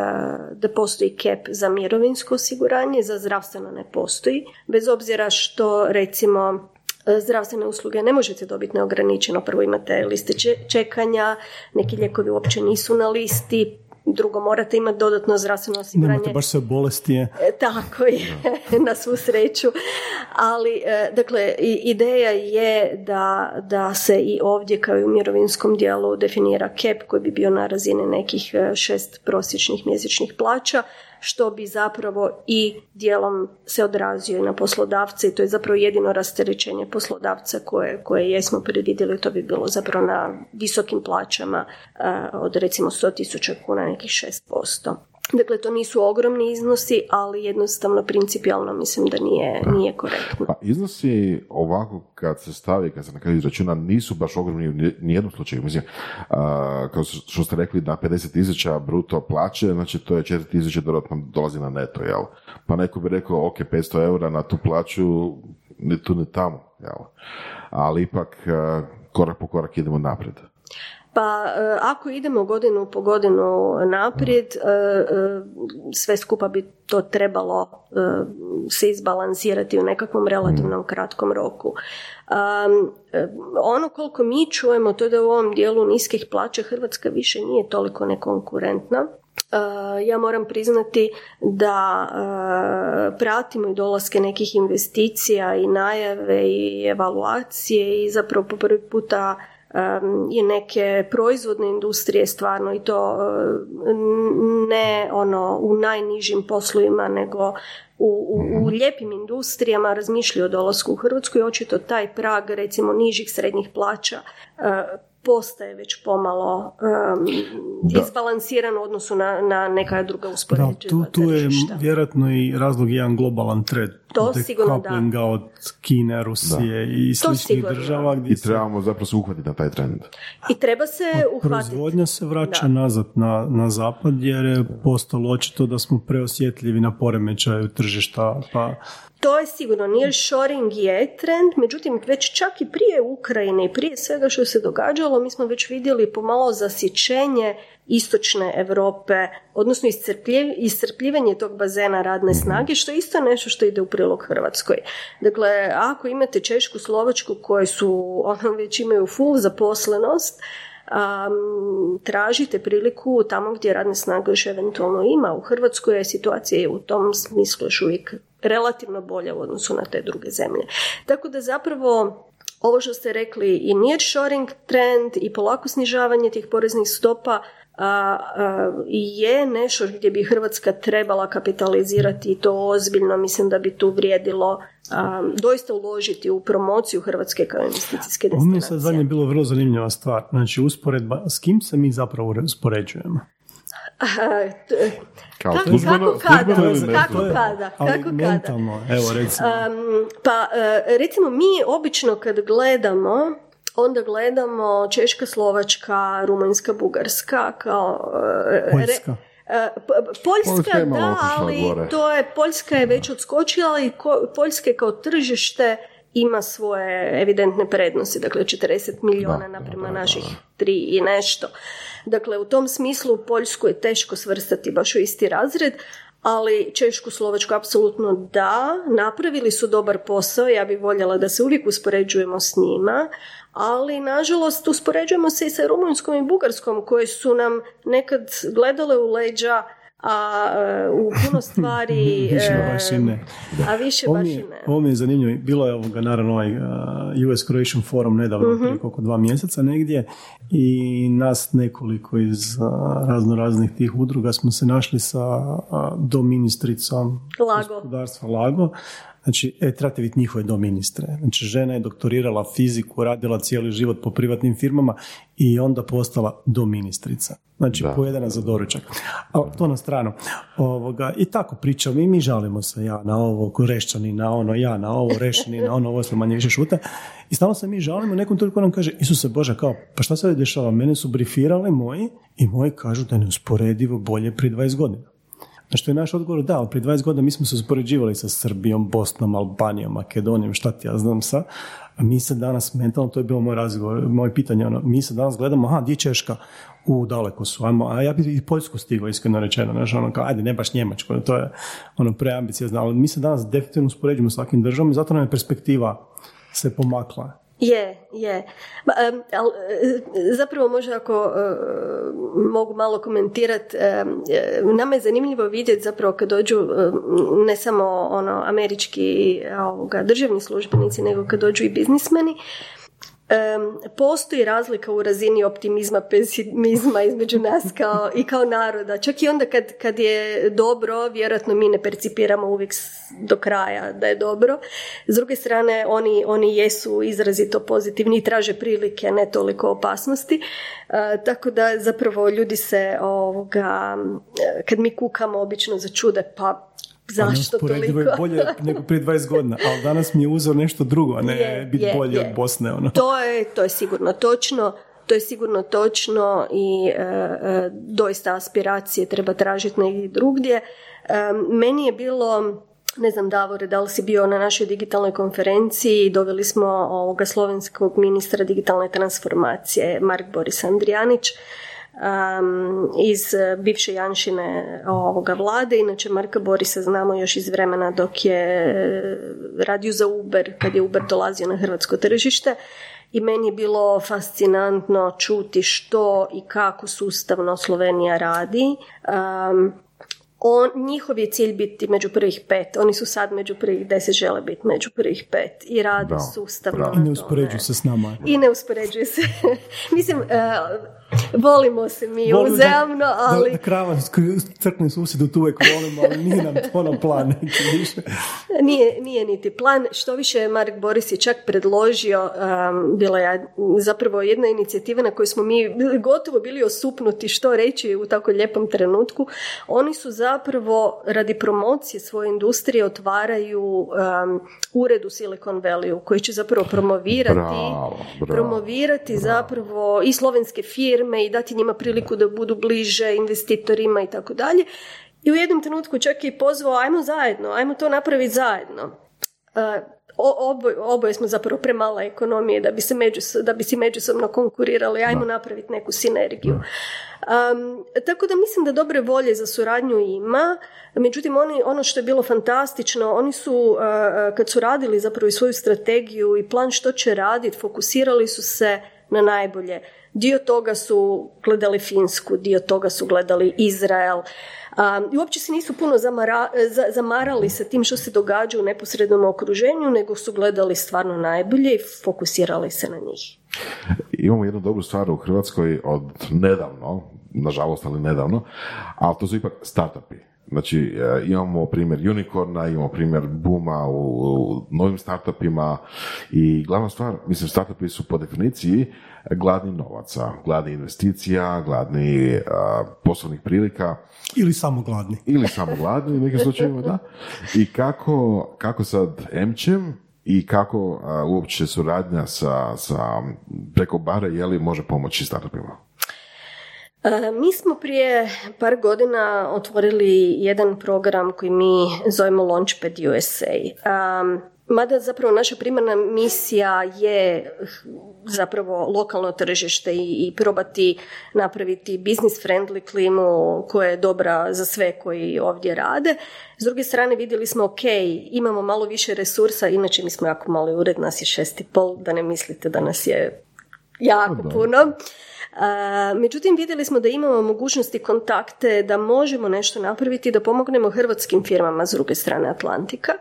da postoji cap za mirovinsko osiguranje, za zdravstveno ne postoji. Bez obzira što recimo zdravstvene usluge ne možete dobiti neograničeno. Prvo imate liste čekanja, neki lijekovi uopće nisu na listi, drugo morate imati dodatno zdravstveno osiguranje. Nemate baš sve bolesti je. E, tako je, (laughs) na svu sreću. Ali, e, dakle, ideja je da, da se i ovdje kao i u mirovinskom dijelu definira cap koji bi bio na razini nekih šest prosječnih mjesečnih plaća što bi zapravo i dijelom se odrazio i na poslodavce i to je zapravo jedino rasterećenje poslodavca koje, koje jesmo predvidjeli, to bi bilo zapravo na visokim plaćama od recimo 100.000 kuna nekih 6%. Dakle, to nisu ogromni iznosi, ali jednostavno principijalno mislim da nije, nije korektno. Pa iznosi ovako kad se stavi, kad se na kraju izračuna, nisu baš ogromni u nijednom slučaju. Mislim, kao što ste rekli da 50 tisuća bruto plaće, znači to je 4 tisuće dodatno dolazi na neto, jel? Pa neko bi rekao, ok, 500 eura na tu plaću, ni tu ni tamo, jel? Ali ipak korak po korak idemo naprijed. Pa e, ako idemo godinu po godinu naprijed, e, e, sve skupa bi to trebalo se izbalansirati u nekakvom relativnom kratkom roku. Ono koliko mi čujemo to je da u ovom dijelu niskih plaća Hrvatska više nije toliko nekonkurentna. Ja moram priznati da pratimo i dolaske nekih investicija i najave i evaluacije i zapravo po prvi puta i neke proizvodne industrije stvarno i to ne ono u najnižim poslovima nego u, u, u lijepim industrijama razmišljaju o dolasku u Hrvatsku i očito taj prag recimo nižih srednjih plaća postaje već pomalo um, izbalansiran u odnosu na, na neka druga usporedživa tu, tu je vjerojatno i razlog jedan globalan trend. To sigurno da. od Kine, Rusije i sličnih država. Gdje I trebamo zapravo se uhvatiti na taj trend. I treba se uhvatiti. Proizvodnja se vraća nazad na, na zapad jer je postalo očito da smo preosjetljivi na poremećaju tržišta. Pa to je sigurno, nearshoring je trend, međutim već čak i prije Ukrajine i prije svega što se događalo, mi smo već vidjeli pomalo zasjećenje istočne Europe, odnosno iscrpljivanje tog bazena radne mhm. snage, što je isto nešto što ide u prilog Hrvatskoj. Dakle, ako imate Češku, Slovačku koje su, (laughs) ono već imaju full zaposlenost, um, tražite priliku tamo gdje radne snage još eventualno ima. U Hrvatskoj je situacija u tom smislu još uvijek relativno bolja u odnosu na te druge zemlje. Tako da zapravo ovo što ste rekli i nearshoring trend i polako snižavanje tih poreznih stopa a, je nešto gdje bi Hrvatska trebala kapitalizirati i to ozbiljno. Mislim da bi tu vrijedilo doista uložiti u promociju Hrvatske kao investicijske destinacije. Ovo mi je sad zadnje bilo vrlo zanimljiva stvar. Znači, usporedba, s kim se mi zapravo uspoređujemo? Kao kako, službeno, kako kada, kako kada, kako kada. evo recimo. Um, pa uh, recimo mi obično kad gledamo onda gledamo Češka, Slovačka, Rumunjska, Bugarska kao... Poljska. Re, Poljska, da, ali to je, Poljska je već odskočila, ali Poljska kao tržište ima svoje evidentne prednosti, dakle 40 milijuna naprema naših tri i nešto. Dakle, u tom smislu Poljsku je teško svrstati baš u isti razred, ali Češku, Slovačku apsolutno da, napravili su dobar posao, ja bih voljela da se uvijek uspoređujemo s njima, ali nažalost uspoređujemo se i sa Rumunjskom i Bugarskom koje su nam nekad gledale u leđa a e, u puno (laughs) stvari... više baš i ne. A više baš i ne. Ovo mi je zanimljivo. Bilo je ovoga, naravno, ovaj US Croatian Forum nedavno, uh prije koliko dva mjeseca negdje i nas nekoliko iz razno raznih tih udruga smo se našli sa do ministricom Lago. gospodarstva Lago Znači, e, trebate vidjeti njihove do ministre. Znači, žena je doktorirala fiziku, radila cijeli život po privatnim firmama i onda postala do ministrica. Znači, da. pojedena za doručak. A to na stranu. Ovoga, I tako pričamo i mi žalimo se ja na ovo, rešćani na ono, ja na ovo, rešćani na ono, ovo smo manje više šute. I stalno se mi žalimo, nekom toliko nam kaže, Isuse Bože, kao, pa šta se dešava? Mene su brifirali moji i moji kažu da je neusporedivo bolje prije 20 godina. Na što je naš odgovor da, ali prije 20 godina mi smo se uspoređivali sa Srbijom, Bosnom, Albanijom, Makedonijom, šta ti ja znam sa, a mi se danas mentalno, to je bilo moj razgovor, moje pitanje, ono, mi se danas gledamo, aha, di Češka? U, daleko su, ajmo, a ja bi i Poljsku stigao, iskreno rečeno, znaš, ono, kao, ajde, ne baš Njemačko, to je ono preambiciozno, ali mi se danas definitivno uspoređujemo s svakim državom i zato nam je perspektiva se pomakla. Je, je. ali, e, zapravo možda ako e, mogu malo komentirati, e, nama je zanimljivo vidjeti zapravo kad dođu ne samo ono američki ovoga, državni službenici, nego kad dođu i biznismeni, postoji razlika u razini optimizma, pesimizma između nas kao, i kao naroda. Čak i onda kad, kad je dobro, vjerojatno mi ne percipiramo uvijek do kraja da je dobro. S druge strane, oni, oni jesu izrazito pozitivni i traže prilike, ne toliko opasnosti. E, tako da zapravo ljudi se ovoga, kad mi kukamo obično za čude, pa Zašto toliko? je bolje nego prije 20 godina, ali danas mi je uzeo nešto drugo, a ne biti bolje od Bosne. Ono. To, je, to je sigurno točno. To je sigurno točno i e, e, doista aspiracije treba tražiti negdje drugdje. E, meni je bilo ne znam Davore, da li si bio na našoj digitalnoj konferenciji, doveli smo ovoga slovenskog ministra digitalne transformacije, Mark Boris Andrijanić, um, iz eh, bivše Janšine ovoga vlade. Inače, Marka Borisa znamo još iz vremena dok je eh, radio za Uber, kad je Uber dolazio na hrvatsko tržište. I meni je bilo fascinantno čuti što i kako sustavno Slovenija radi. Um, on, njihov je cilj biti među prvih pet. Oni su sad među prvih deset, žele biti među prvih pet. I rade sustavno. I ne uspoređuju se s nama. I ne uspoređuju se. (laughs) Mislim, uh, volimo se mi Volim uzemno, ali... Da, da krava crkne susjedu tu uvijek volimo, ali nije nam to ono plan. nije, nije niti plan. Što više Mark Boris je čak predložio, um, bila je zapravo jedna inicijativa na kojoj smo mi gotovo bili osupnuti što reći u tako lijepom trenutku. Oni su zapravo radi promocije svoje industrije otvaraju um, ured u Silicon Valley koji će zapravo promovirati, bravo, promovirati zapravo i slovenske firme firme i dati njima priliku da budu bliže investitorima i tako dalje. I u jednom trenutku čak i pozvao, ajmo zajedno, ajmo to napraviti zajedno. Uh, oboje, oboje smo zapravo premala ekonomije da bi, se da bi si međusobno konkurirali, ajmo napraviti neku sinergiju. Um, tako da mislim da dobre volje za suradnju ima, međutim oni, ono što je bilo fantastično, oni su, uh, kad su radili zapravo i svoju strategiju i plan što će raditi, fokusirali su se na najbolje. Dio toga su gledali Finsku, dio toga su gledali Izrael. I uopće se nisu puno zamara, zamarali sa tim što se događa u neposrednom okruženju, nego su gledali stvarno najbolje i fokusirali se na njih. Imamo jednu dobru stvar u Hrvatskoj od nedavno, nažalost, ali nedavno, ali to su ipak startupi. Znači, e, imamo primjer Unicorna, imamo primjer Buma u, novim startupima i glavna stvar, mislim, startupi su po definiciji gladni novaca, gladni investicija, gladni poslovnih prilika. Ili samo gladni. (laughs) Ili samo gladni u nekim slučajevima, da. I kako, kako sad Emčem i kako uopće suradnja sa, sa preko bara je li može pomoći startupima? Mi smo prije par godina otvorili jedan program koji mi zovemo Launchpad USA. Mada zapravo naša primarna misija je zapravo lokalno tržište i, probati napraviti business friendly klimu koja je dobra za sve koji ovdje rade. S druge strane vidjeli smo ok, imamo malo više resursa, inače mi smo jako mali ured, nas je šest i pol, da ne mislite da nas je jako puno. Međutim, vidjeli smo da imamo mogućnosti kontakte, da možemo nešto napraviti, da pomognemo hrvatskim firmama s druge strane Atlantika.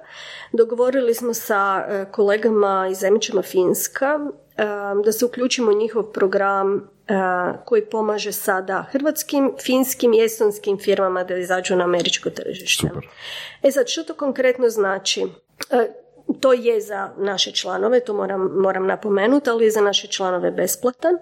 Dogovorili smo sa e, kolegama iz Emičama Finska e, da se uključimo u njihov program e, koji pomaže sada hrvatskim, finskim i estonskim firmama da izađu na američko tržište. Super. E sad, što to konkretno znači? To je za naše članove, to moram, moram napomenuti, ali je za naše članove besplatan.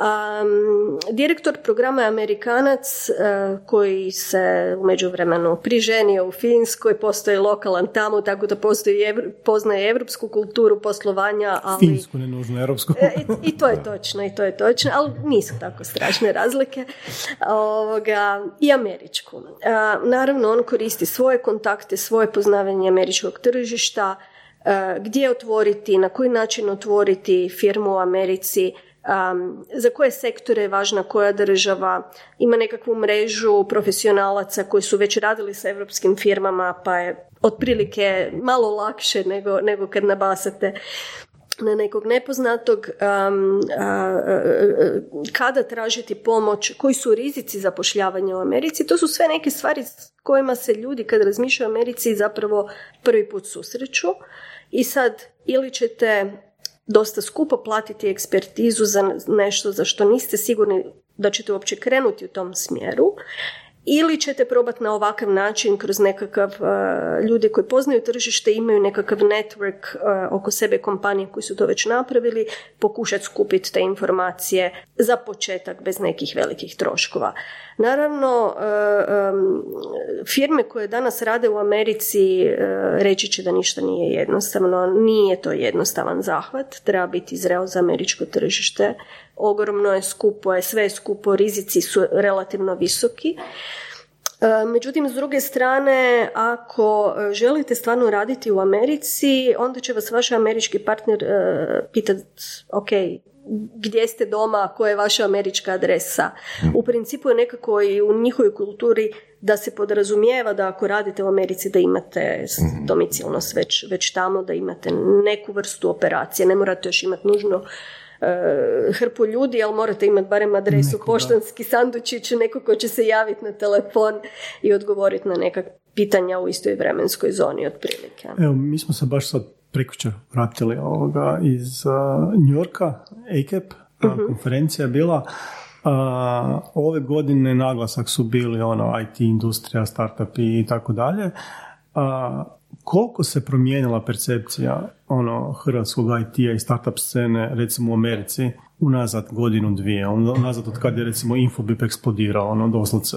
Um, direktor programa je Amerikanac uh, koji se u međuvremenu priženio u Finskoj, postoji lokalan tamo, tako da postoji, poznaje evropsku kulturu poslovanja. Ali, Finsku, ne nužno evropsku. E, i, I to je točno, i to je točno, ali nisu tako strašne razlike. Ovoga, I američku. Uh, naravno, on koristi svoje kontakte, svoje poznavanje američkog tržišta, uh, gdje otvoriti, na koji način otvoriti firmu u Americi, um, za koje sektore je važna koja država, ima nekakvu mrežu profesionalaca koji su već radili sa europskim firmama, pa je otprilike malo lakše nego, nego kad nabasate na nekog nepoznatog, um, kada tražiti pomoć, koji su rizici zapošljavanja u Americi. To su sve neke stvari s kojima se ljudi kad razmišljaju o Americi zapravo prvi put susreću. I sad ili ćete dosta skupo platiti ekspertizu za nešto za što niste sigurni da ćete uopće krenuti u tom smjeru ili ćete probati na ovakav način kroz nekakav uh, ljudi koji poznaju tržište imaju nekakav network uh, oko sebe kompanije koji su to već napravili pokušati skupiti te informacije za početak bez nekih velikih troškova. Naravno uh, firme koje danas rade u Americi reći će da ništa nije jednostavno. Nije to jednostavan zahvat treba biti zreo za američko tržište ogromno je skupo je sve je skupo rizici su relativno visoki E, međutim, s druge strane, ako e, želite stvarno raditi u Americi, onda će vas vaš američki partner e, pitati, ok, gdje ste doma, koja je vaša američka adresa. Mhm. U principu je nekako i u njihovoj kulturi da se podrazumijeva da ako radite u Americi da imate mhm. domicilnost već, već tamo, da imate neku vrstu operacije. Ne morate još imati nužno hrpu ljudi, ali morate imati barem adresu, Neko, poštanski sandučić, neko ko će se javiti na telefon i odgovoriti na neka pitanja u istoj vremenskoj zoni otprilike. Evo, mi smo se baš sad prekuće vratili ovoga iz uh, New Yorka, ACAP, uh konferencija je bila. Uh, ove godine naglasak su bili ono IT industrija, startupi i tako dalje koliko se promijenila percepcija ono hrvatskog IT-a i startup scene recimo u Americi unazad godinu dvije, unazad od kad je recimo Infobip eksplodirao, ono doslovce?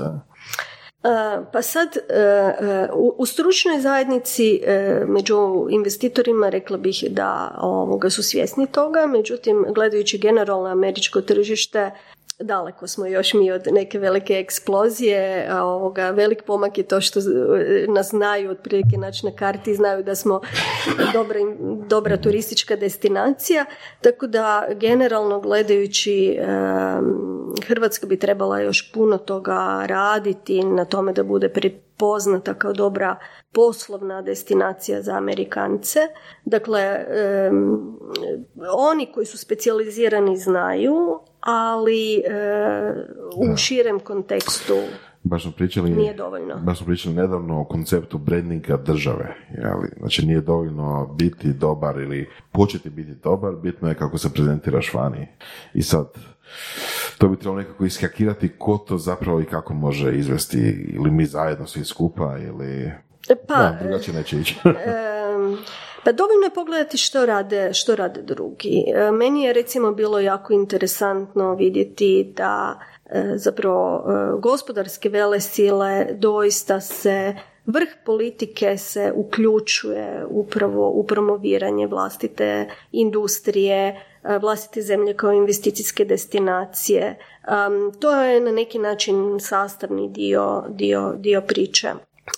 Pa sad, e, e, u stručnoj zajednici e, među investitorima rekla bih da ovoga su svjesni toga, međutim gledajući generalno američko tržište daleko smo još mi od neke velike eksplozije, a ovoga, velik pomak je to što nas znaju otprilike naći na karti, znaju da smo dobra, dobra turistička destinacija, tako da generalno gledajući Hrvatska bi trebala još puno toga raditi na tome da bude prepoznata kao dobra poslovna destinacija za Amerikance. Dakle, oni koji su specijalizirani znaju, ali e, u širem kontekstu Baš smo pričali, nije dovoljno. Baš smo pričali nedavno o konceptu brandinga države. Jeli? Znači nije dovoljno biti dobar ili početi biti dobar, bitno je kako se prezentiraš vani. I sad, to bi trebalo nekako iskakirati ko to zapravo i kako može izvesti ili mi zajedno svi skupa ili pa, da, drugačije neće ići. (laughs) Pa dovoljno je pogledati što rade, što rade drugi. E, meni je recimo bilo jako interesantno vidjeti da e, zapravo e, gospodarske vele sile doista se vrh politike se uključuje upravo u promoviranje vlastite industrije, vlastite zemlje kao investicijske destinacije. to je na neki način sastavni dio, dio, dio priče.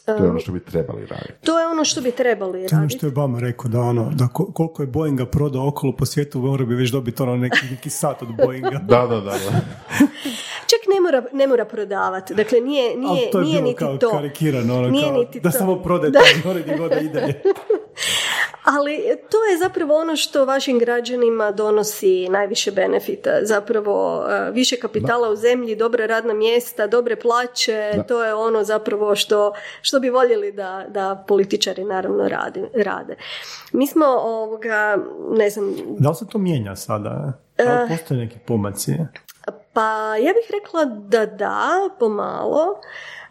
To je ono što bi trebali raditi. To je ono što bi trebali raditi. Ono što je Obama rekao, da, ono, da koliko je Boeinga prodao okolo po svijetu, mora bi već dobiti ono neki, neki sat od Boeinga. (laughs) da, da, da. da. (laughs) Čak ne mora, ne mora prodavati. Dakle, nije, nije, to je nije bilo niti kao to. karikirano, ono, nije kao, niti da to. samo (laughs) prodaje da. gore gdje god da ide. Ali to je zapravo ono što vašim građanima donosi najviše benefita. Zapravo e, više kapitala u zemlji, dobre radna mjesta, dobre plaće, to je ono zapravo što, što bi voljeli da, da političari naravno radi, rade. Mi smo ovoga, ne znam... Da li se to mijenja sada? Da li postoje neki pomaci? Pa ja bih rekla da da, pomalo.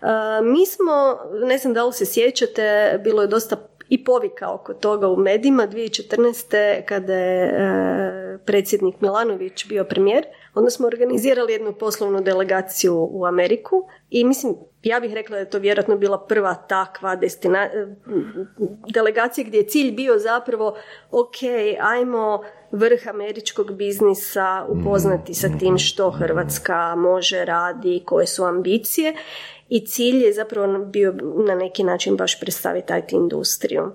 E, mi smo, ne znam da li se sjećate, bilo je dosta i povika oko toga u medijima 2014. kada je e, predsjednik Milanović bio premijer. Onda smo organizirali jednu poslovnu delegaciju u Ameriku i mislim, ja bih rekla da je to vjerojatno bila prva takva destina, delegacija gdje je cilj bio zapravo ok, ajmo vrh američkog biznisa upoznati sa tim što Hrvatska može, radi, koje su ambicije i cilj je zapravo bio na neki način baš predstaviti IT industriju.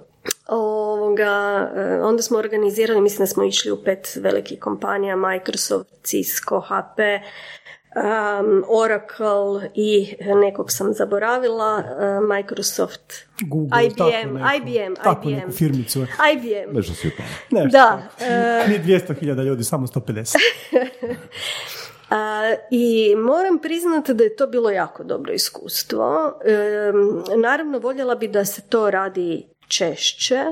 Ovoga, e, onda smo organizirali, mislim da smo išli u pet velikih kompanija, Microsoft, Cisco, HP, um, Oracle i nekog sam zaboravila, uh, Microsoft, Google, IBM, tako neko, IBM, tako IBM. firmicu. IBM. Nešto si Nešto Da. tako. Nije 200.000 ljudi, samo 150. (laughs) A, I moram priznati da je to bilo jako dobro iskustvo. E, naravno, voljela bi da se to radi češće.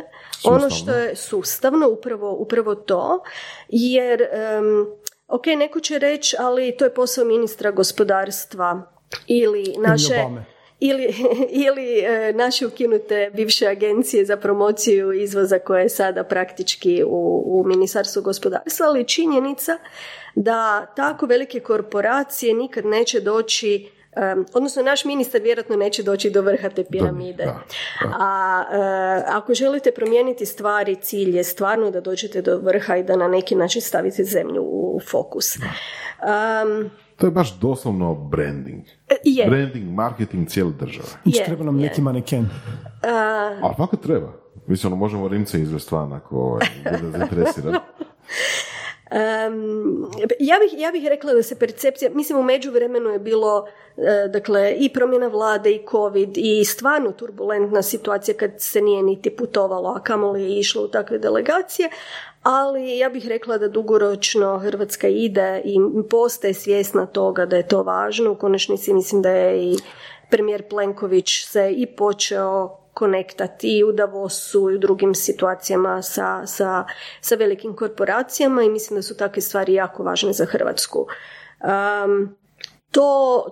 Ono što je sustavno, upravo, upravo to, jer em, ok, neko će reći, ali to je posao ministra gospodarstva ili naše... Obame. Ili, (laughs) ili e, naše ukinute bivše agencije za promociju izvoza koje je sada praktički u, u Ministarstvu gospodarstva, ali činjenica da tako velike korporacije nikad neće doći em, odnosno naš ministar vjerojatno neće doći do vrha te piramide. da, da. A e, ako želite promijeniti stvari, cilj je stvarno da dođete do vrha i da na neki način stavite zemlju u fokus. Um, To je baš doslovno branding. je, Branding, marketing cijele države. Je, treba nam je. neki maneken. Ali kako treba? Mislim, ono, možemo Rimce izvesti van ako ovaj, bude zainteresiran. (laughs) Um, ja, bih, ja bih rekla da se percepcija, mislim u međuvremenu je bilo e, dakle i promjena vlade i covid i stvarno turbulentna situacija kad se nije niti putovalo, a kamoli je išlo u takve delegacije, ali ja bih rekla da dugoročno Hrvatska ide i postaje svjesna toga da je to važno. U konačnici mislim da je i premijer Plenković se i počeo konektati i u Davosu i u drugim situacijama sa, sa, sa velikim korporacijama i mislim da su takve stvari jako važne za Hrvatsku. Um, to,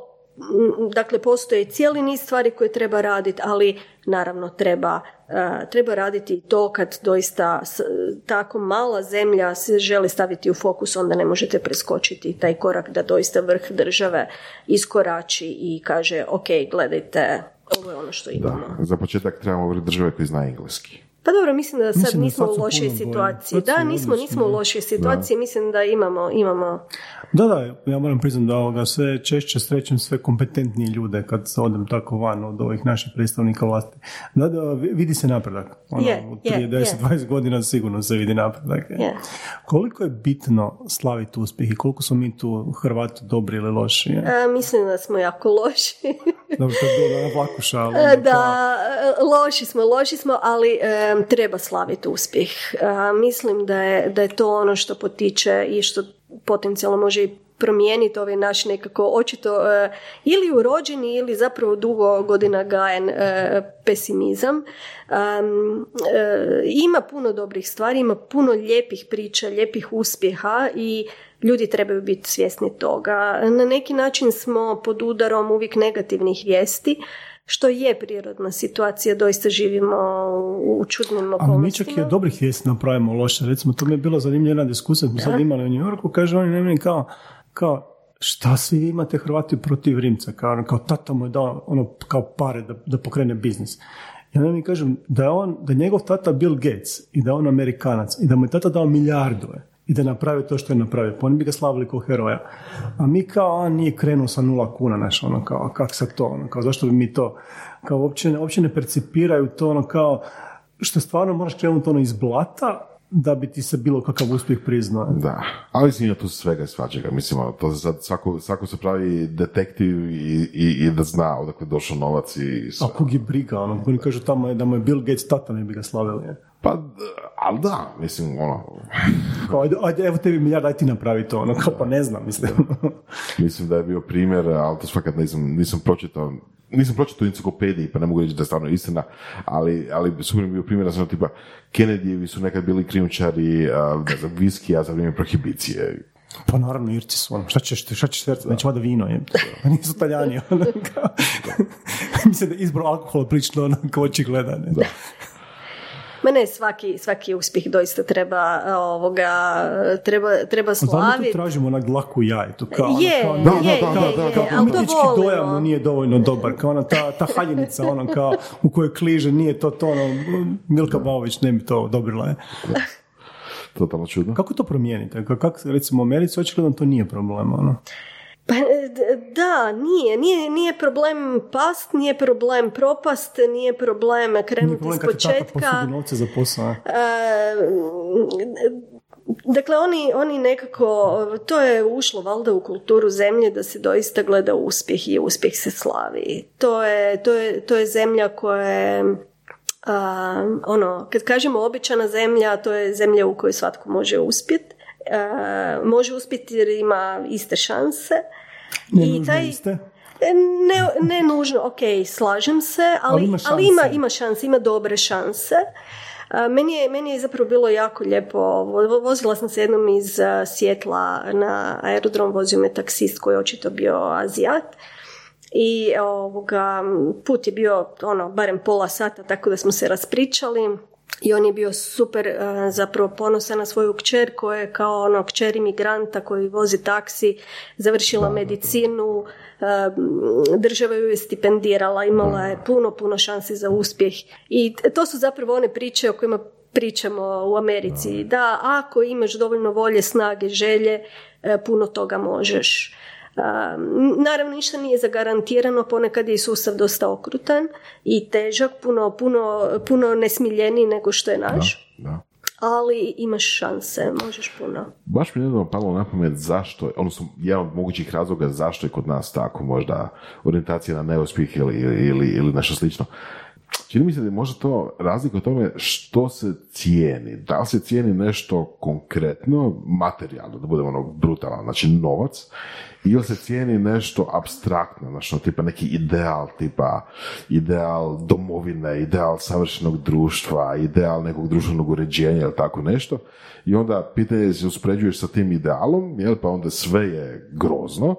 dakle, postoje cijeli niz stvari koje treba raditi, ali naravno treba, uh, treba raditi i to kad doista s- tako mala zemlja se želi staviti u fokus, onda ne možete preskočiti taj korak da doista vrh države iskorači i kaže, ok, gledajte, ovo je ono što imamo. Da, za početak trebamo države koji zna engleski. Pa dobro, mislim da sad Mislim da nismo sad u lošoj situaciji. Da, nismo, nismo u lošoj situaciji, mislim da imamo, imamo Da, da, ja moram priznati da ovoga sve češće srećem sve kompetentnije ljude kad se odem tako van od ovih naših predstavnika vlasti. Da, da, vidi se napredak. Ono, Je, prije je, 10-20 godina sigurno se vidi napredak. Je. Koliko je bitno slaviti uspjeh i koliko smo mi tu Hrvati dobri ili loši? je? E, mislim da smo jako loši. Dobro, to je bilo na vlaku šalu. E, ono, Da, loši smo, loši smo, ali e, treba slaviti uspjeh. Mislim da je, da je to ono što potiče i što potencijalno može i promijeniti ovaj naš nekako očito e, ili urođeni ili zapravo dugo godina gajen e, pesimizam. E, ima puno dobrih stvari, ima puno lijepih priča, lijepih uspjeha i ljudi trebaju biti svjesni toga. Na neki način smo pod udarom uvijek negativnih vijesti, što je prirodna situacija, doista živimo u čudnim A mi čak i okolnostima. od dobrih vijesti napravimo loše. Recimo, to mi je bila zanimljiva diskusija, smo sad imali u New Yorku, kaže oni meni kao, kao, šta svi vi imate Hrvati protiv Rimca? Kao, ono, kao tata mu je dao ono, kao pare da, da pokrene biznis. I onda mi kažem da je on, da je njegov tata Bill Gates i da je on Amerikanac i da mu je tata dao milijardu i da je napravio to što je napravio. Pa oni bi ga slavili kao heroja. A mi kao, a nije krenuo sa nula kuna, znaš, ono, kao, kak sad to, ono, kao, zašto bi mi to, kao, uopće, uopće ne percipiraju to, ono, kao, što stvarno moraš krenuti ono iz blata da bi ti se bilo kakav uspjeh priznao. Da, ali mislim da tu svega i svačega. Mislim, ono, to se sad svako, svako se pravi detektiv i, i, i da zna odakle je došao novac i sve. A kog je briga, ono, oni kažu tamo je da mu je Bill Gates tata, ne bi ga slavili. Pa, ali da, mislim, ono, Kao, ajde, ajde, evo tebi milijard, aj ti napravi to, ono, kao pa ne znam, mislim. mislim da je bio primjer, ali to fakat nisam, nisam pročitao, nisam pročitao u enciklopediji, pa ne mogu reći da je stvarno istina, ali, ali super bio primjer da sam tipa, Kennedyjevi su nekad bili krijumčari, a, ne znam, viskija za vrijeme prohibicije. Pa naravno, Irci su, ono, šta ćeš, šta ćeš srce, neće vada vino, je. Pa nisu taljani, ono, kao. (laughs) Mislim da je izbor alkohola prilično, ono, kao očigledan. je. Ma ne, svaki, svaki uspjeh doista treba ovoga, treba, treba Znam da tu slaviti. tražimo onak dlaku jajetu, kao, ono, Je, kao, Da, da, je, da, je, da, je, da, da, ali to dojam mu nije dovoljno dobar, kao ona ta, ta haljenica, ono kao u kojoj kliže, nije to to, ono, Milka Baović ne bi to odobrila. Je. Totalno čudno. Kako to promijeniti? Kako, kako, recimo, u Americi očigledno to nije problem, ono. Pa, d- da, nije, nije, nije problem past, nije problem propast, nije problem Nije krenuti iz tata početka. novce za posao. E, Dakle, oni, oni nekako, to je ušlo valjda u kulturu zemlje da se doista gleda uspjeh i uspjeh se slavi. To je, to je, to je zemlja koja je, a, ono, kad kažemo običana zemlja, to je zemlja u kojoj svatko može uspjeti. E, može uspjeti jer ima iste šanse. Ne I taj- iste. E, Ne, ne nužno, ok, slažem se, ali, Ali ima ali ima, ima šanse, ima dobre šanse. A, Meni je, meni je zapravo bilo jako lijepo, vo- vozila sam se jednom iz Sjetla na aerodrom, vozio me taksist koji je očito bio azijat i ovoga, put je bio ono, barem pola sata, tako da smo se raspričali i on je bio super a, zapravo ponosan na svoju kćer koja je kao ono kćer imigranta koji vozi taksi, završila medicinu, a, država ju je stipendirala, imala je puno, puno šansi za uspjeh. I to su zapravo one priče o kojima pričamo u Americi, da ako imaš dovoljno volje, snage, želje, e, puno toga možeš. Naravno, ništa nije zagarantirano, ponekad je sustav dosta okrutan i težak, puno, puno, puno nesmiljeniji nego što je naš, Da. ali imaš šanse, možeš puno. Baš mi je nedavno palo na pamet zašto, odnosno jedan od mogućih razloga zašto je kod nas tako možda orijentacija na neuspjeh ili, ili, ili nešto slično. Čini mi se da je to razlika u tome što se cijeni. Da li se cijeni nešto konkretno, materijalno, da budemo ono brutalan, znači novac, ili se cijeni nešto abstraktno, znači ono, tipa neki ideal, tipa ideal domovine, ideal savršenog društva, ideal nekog društvenog uređenja ili tako nešto. I onda pitanje je se uspoređuješ sa tim idealom, jel, pa onda sve je grozno,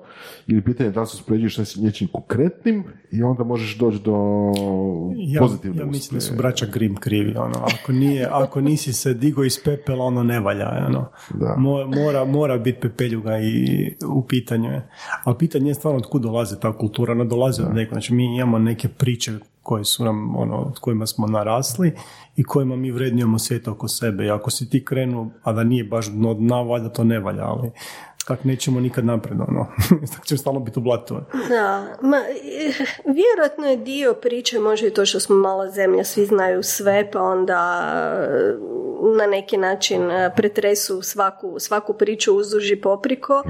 ili pitanje je da li se uspoređuješ s nečim konkretnim i onda možeš doći do Ja, pozitivne ja mislim da su braća Grim krivi, ono, ako, nije, ako nisi se digo iz pepela, ono ne valja, ono. Da. Mo- Mora, mora biti pepeljuga i u pitanju je. Ali pitanje je stvarno od kud dolazi ta kultura, ona dolazi od nekog, znači mi imamo neke priče koje su nam, ono, kojima smo narasli i kojima mi vrednujemo svijet oko sebe i ako si ti krenuo, a da nije baš dno dna, valjda to ne valja, ali kak nećemo nikad napred, ono, (laughs) tako ćemo stalno biti u blatu. Da, ma, vjerojatno je dio priče, može i to što smo mala zemlja, svi znaju sve, pa onda na neki način pretresu svaku, svaku priču uzduži popriko.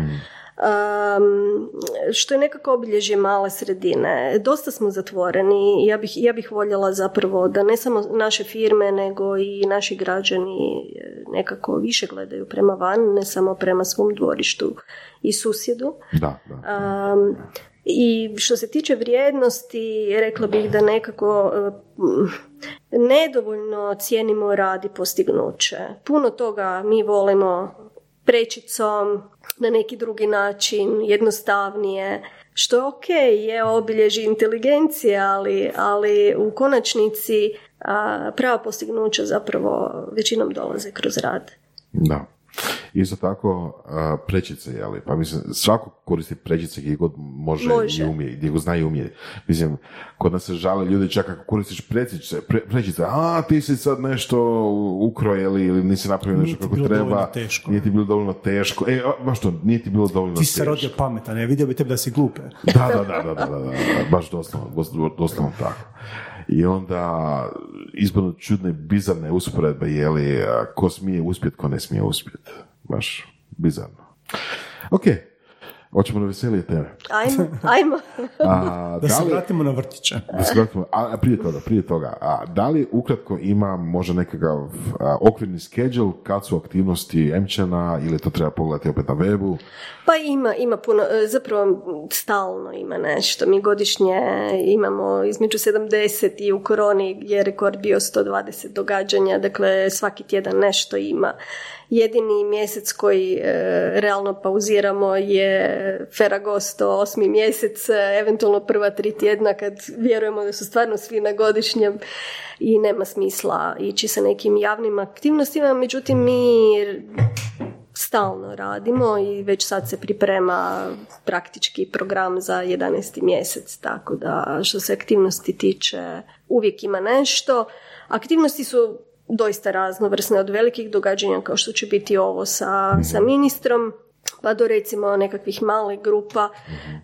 Um, što je nekako obilježje male sredine. Dosta smo zatvoreni. Ja bih, ja bih voljela zapravo da ne samo naše firme, nego i naši građani nekako više gledaju prema van, ne samo prema svom dvorištu i susjedu. Da, da. Um, I što se tiče vrijednosti, rekla bih da nekako um, nedovoljno cijenimo rad i postignuće. Puno toga mi volimo prečicom, na neki drugi način, jednostavnije, što je ok, je obilježi inteligencije, ali, ali u konačnici a, prava postignuća zapravo većinom dolaze kroz rad. Da. Isto tako prečice, jeli? Pa mislim, svako koristi prečice gdje god može, može. i umije, gdje god zna i umije. Mislim, kod nas se žale ljudi čak ako koristiš prečice, pre, prečice, a ti si sad nešto ukro, ili, ili nisi napravio nešto kako treba. Teško. Nije ti bilo dovoljno teško. E, baš to, nije ti bilo dovoljno Ti si se rodio pametan, ne, vidio bi tebi da si glupe. da, da, da, da, da, da, da, baš doslovno, doslovno tako i onda izborno čudne, bizarne usporedbe, je li, ko smije uspjeti, ko ne smije uspjeti. Baš bizarno. Ok, Hoćemo na veselije teme. Ajmo, (laughs) ajmo. A, da, se vratimo na vrtiće. Da se vratimo, a prije toga, prije toga, a da li ukratko ima možda nekakav okvirni schedule, kad su aktivnosti emčena ili to treba pogledati opet na webu? Pa ima, ima puno, e, zapravo stalno ima nešto. Mi godišnje imamo između 70 i u koroni je rekord bio 120 događanja, dakle svaki tjedan nešto ima. Jedini mjesec koji e, realno pauziramo je Feragosto, osmi mjesec, e, eventualno prva tri tjedna kad vjerujemo da su stvarno svi na godišnjem i nema smisla ići sa nekim javnim aktivnostima, međutim mi stalno radimo i već sad se priprema praktički program za 11. mjesec, tako da što se aktivnosti tiče uvijek ima nešto. Aktivnosti su doista raznovrsne od velikih događanja kao što će biti ovo sa, sa ministrom pa do recimo nekakvih malih grupa.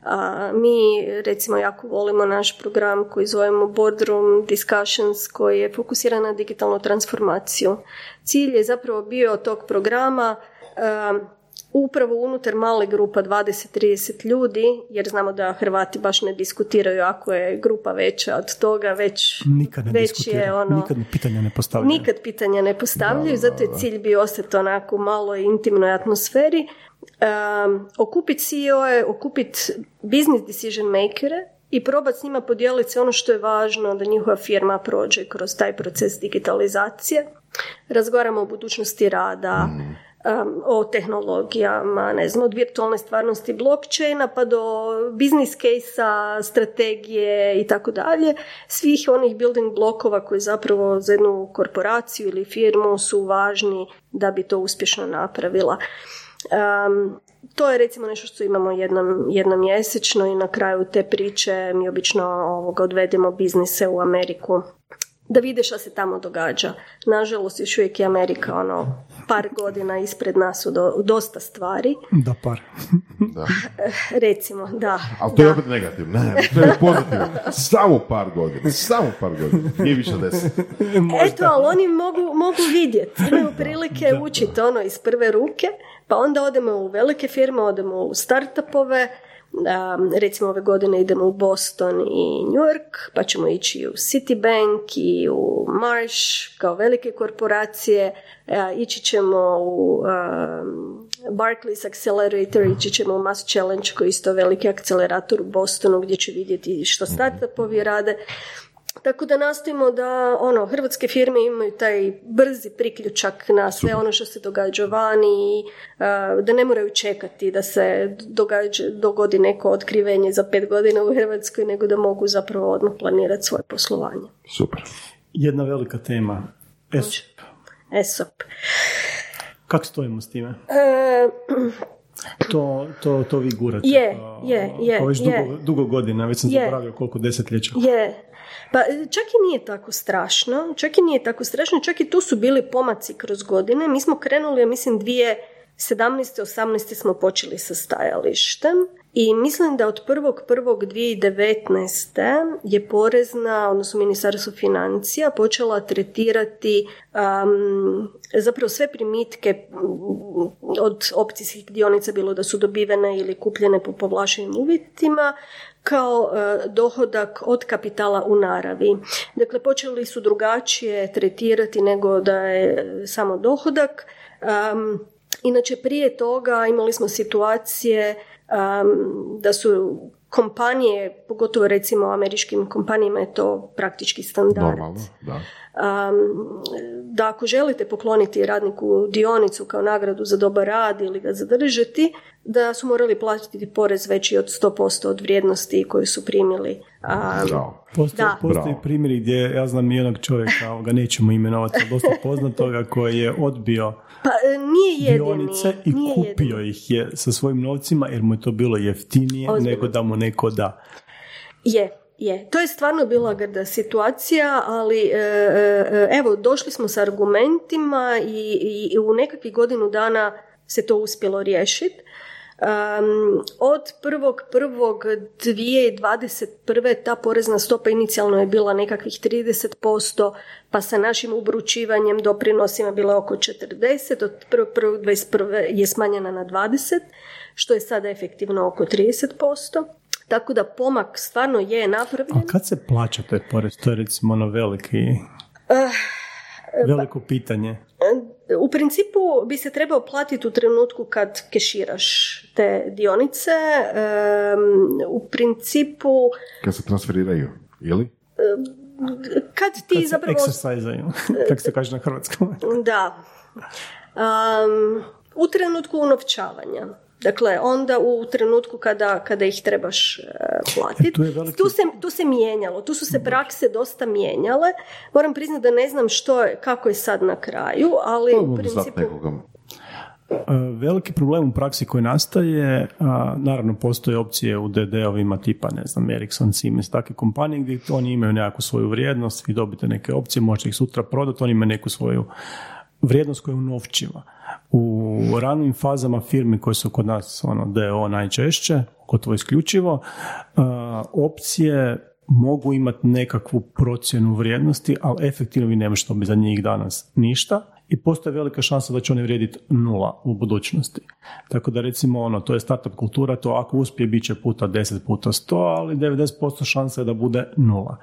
A, mi recimo jako volimo naš program koji zovemo Boardroom Discussions koji je fokusiran na digitalnu transformaciju. Cilj je zapravo bio tog programa upravo unutar male grupa 20-30 ljudi, jer znamo da Hrvati baš ne diskutiraju ako je grupa veća od toga, već, nikad ne već je ono... Nikad pitanja ne postavljaju. Nikad pitanja ne postavljaju, zato je cilj bio ostati onako malo intimnoj atmosferi. Um, okupiti CEO-e, okupiti business decision makere i probati s njima podijeliti sve ono što je važno da njihova firma prođe kroz taj proces digitalizacije. Razgovaramo o budućnosti rada, mm um, o tehnologijama, ne znam, od virtualne stvarnosti blockchaina pa do business case strategije i tako dalje, svih onih building blokova koji zapravo za jednu korporaciju ili firmu su važni da bi to uspješno napravila. Um, to je recimo nešto što imamo jednom, jednom mjesečno i na kraju te priče mi obično ovoga odvedemo biznise u Ameriku da vide što se tamo događa. Nažalost, još uvijek je Amerika ono, par godina ispred nas u dosta stvari. Da, par. (laughs) da. (laughs) Recimo, da. Ali to je opet negativno. Ne, to je pozitivno. Samo par godina. Samo par godina. Nije više deset. (laughs) Eto, ali oni mogu, mogu vidjeti. Imaju prilike učiti ono iz prve ruke, pa onda odemo u velike firme, odemo u startupove, recimo ove godine idemo u Boston i New York, pa ćemo ići u Citibank i u Marsh kao velike korporacije, ići ćemo u um, Barclays Accelerator, ići ćemo u Mass Challenge koji je isto veliki akcelerator u Bostonu gdje će vidjeti što mhm. startupovi rade. Tako da nastojimo da ono, hrvatske firme imaju taj brzi priključak na sve ono što se događa vani i da ne moraju čekati da se događa, dogodi neko otkrivenje za pet godina u Hrvatskoj, nego da mogu zapravo odmah planirati svoje poslovanje. Super. Jedna velika tema. ESOP. ESOP. Kako stojimo s time? E, to, to, to vi gurate. Je, je, je. već dugo, dugo godina, već sam zaboravio koliko desetljeća. Je, pa čak i nije tako strašno, čak i nije tako strašno, čak i tu su bili pomaci kroz godine. Mi smo krenuli, ja mislim, dvije 17. 18. smo počeli sa stajalištem i mislim da od 1.1.2019. je porezna, odnosno ministarstvo financija, počela tretirati um, zapravo sve primitke od opcijskih dionica, bilo da su dobivene ili kupljene po povlašenim uvjetima, kao e, dohodak od kapitala u naravi. Dakle, počeli su drugačije tretirati nego da je samo dohodak. Um, inače, prije toga imali smo situacije da su kompanije, pogotovo recimo američkim kompanijama je to praktički standard. Normalno, da. da ako želite pokloniti radniku dionicu kao nagradu za dobar rad ili ga zadržati, da su morali platiti porez veći od 100% od vrijednosti koju su primili. Postoji, postoji primjeri gdje ja znam jednog čovjeka, ga nećemo imenovati, dosta poznatoga koji je odbio pa, e, nije jedini, dionice i kupio ih je sa svojim novcima jer mu je to bilo jeftinije nego da mu neko da. Je, je. To je stvarno bila grda situacija, ali e, e, evo, došli smo s argumentima i, i u nekakvih godinu dana se to uspjelo riješiti. Um, od 1.1.2021. ta porezna stopa inicijalno je bila nekakvih 30%, pa sa našim ubručivanjem doprinosima bila oko 40%, od 1.1.2021. je smanjena na 20%, što je sada efektivno oko 30%. Tako da pomak stvarno je napravljen. A kad se plaća taj porez? To je recimo ono veliki... Uh, Veliko pitanje. U principu bi se trebao platiti u trenutku kad keširaš te dionice. U principu... Kad se transferiraju, ili? Kad ti kad zapravo... (laughs) kako se kaže na hrvatskom. da. Um, u trenutku unovčavanja. Dakle, onda u trenutku kada, kada ih trebaš uh, platiti. E, tu, se, tu se mijenjalo, tu su se prakse dosta mijenjale. Moram priznati da ne znam što je, kako je sad na kraju, ali u principu... E, veliki problem u praksi koji nastaje, a, naravno postoje opcije u DD-ovima tipa, ne znam, Ericsson, Siemens, takve kompanije gdje oni imaju nekakvu svoju vrijednost, vi dobite neke opcije, možete ih sutra prodati, oni imaju neku svoju vrijednost koja je u novčima. U ranim fazama firmi koje su kod nas ono, DO najčešće, gotovo isključivo, opcije mogu imati nekakvu procjenu vrijednosti, ali efektivno vi ne možete za njih danas ništa i postoji velika šansa da će one vrijediti nula u budućnosti. Tako da recimo ono, to je startup kultura, to ako uspije bit će puta 10 puta 100, ali 90% šansa je da bude nula.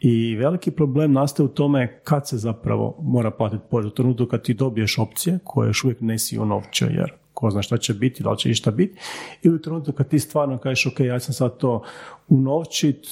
I veliki problem nastaje u tome kad se zapravo mora platiti porez. U trenutku kad ti dobiješ opcije koje još uvijek nesi u novče, jer ko zna šta će biti, da li će išta biti, ili u trenutku kad ti stvarno kažeš ok, ja sam sad to unovčit,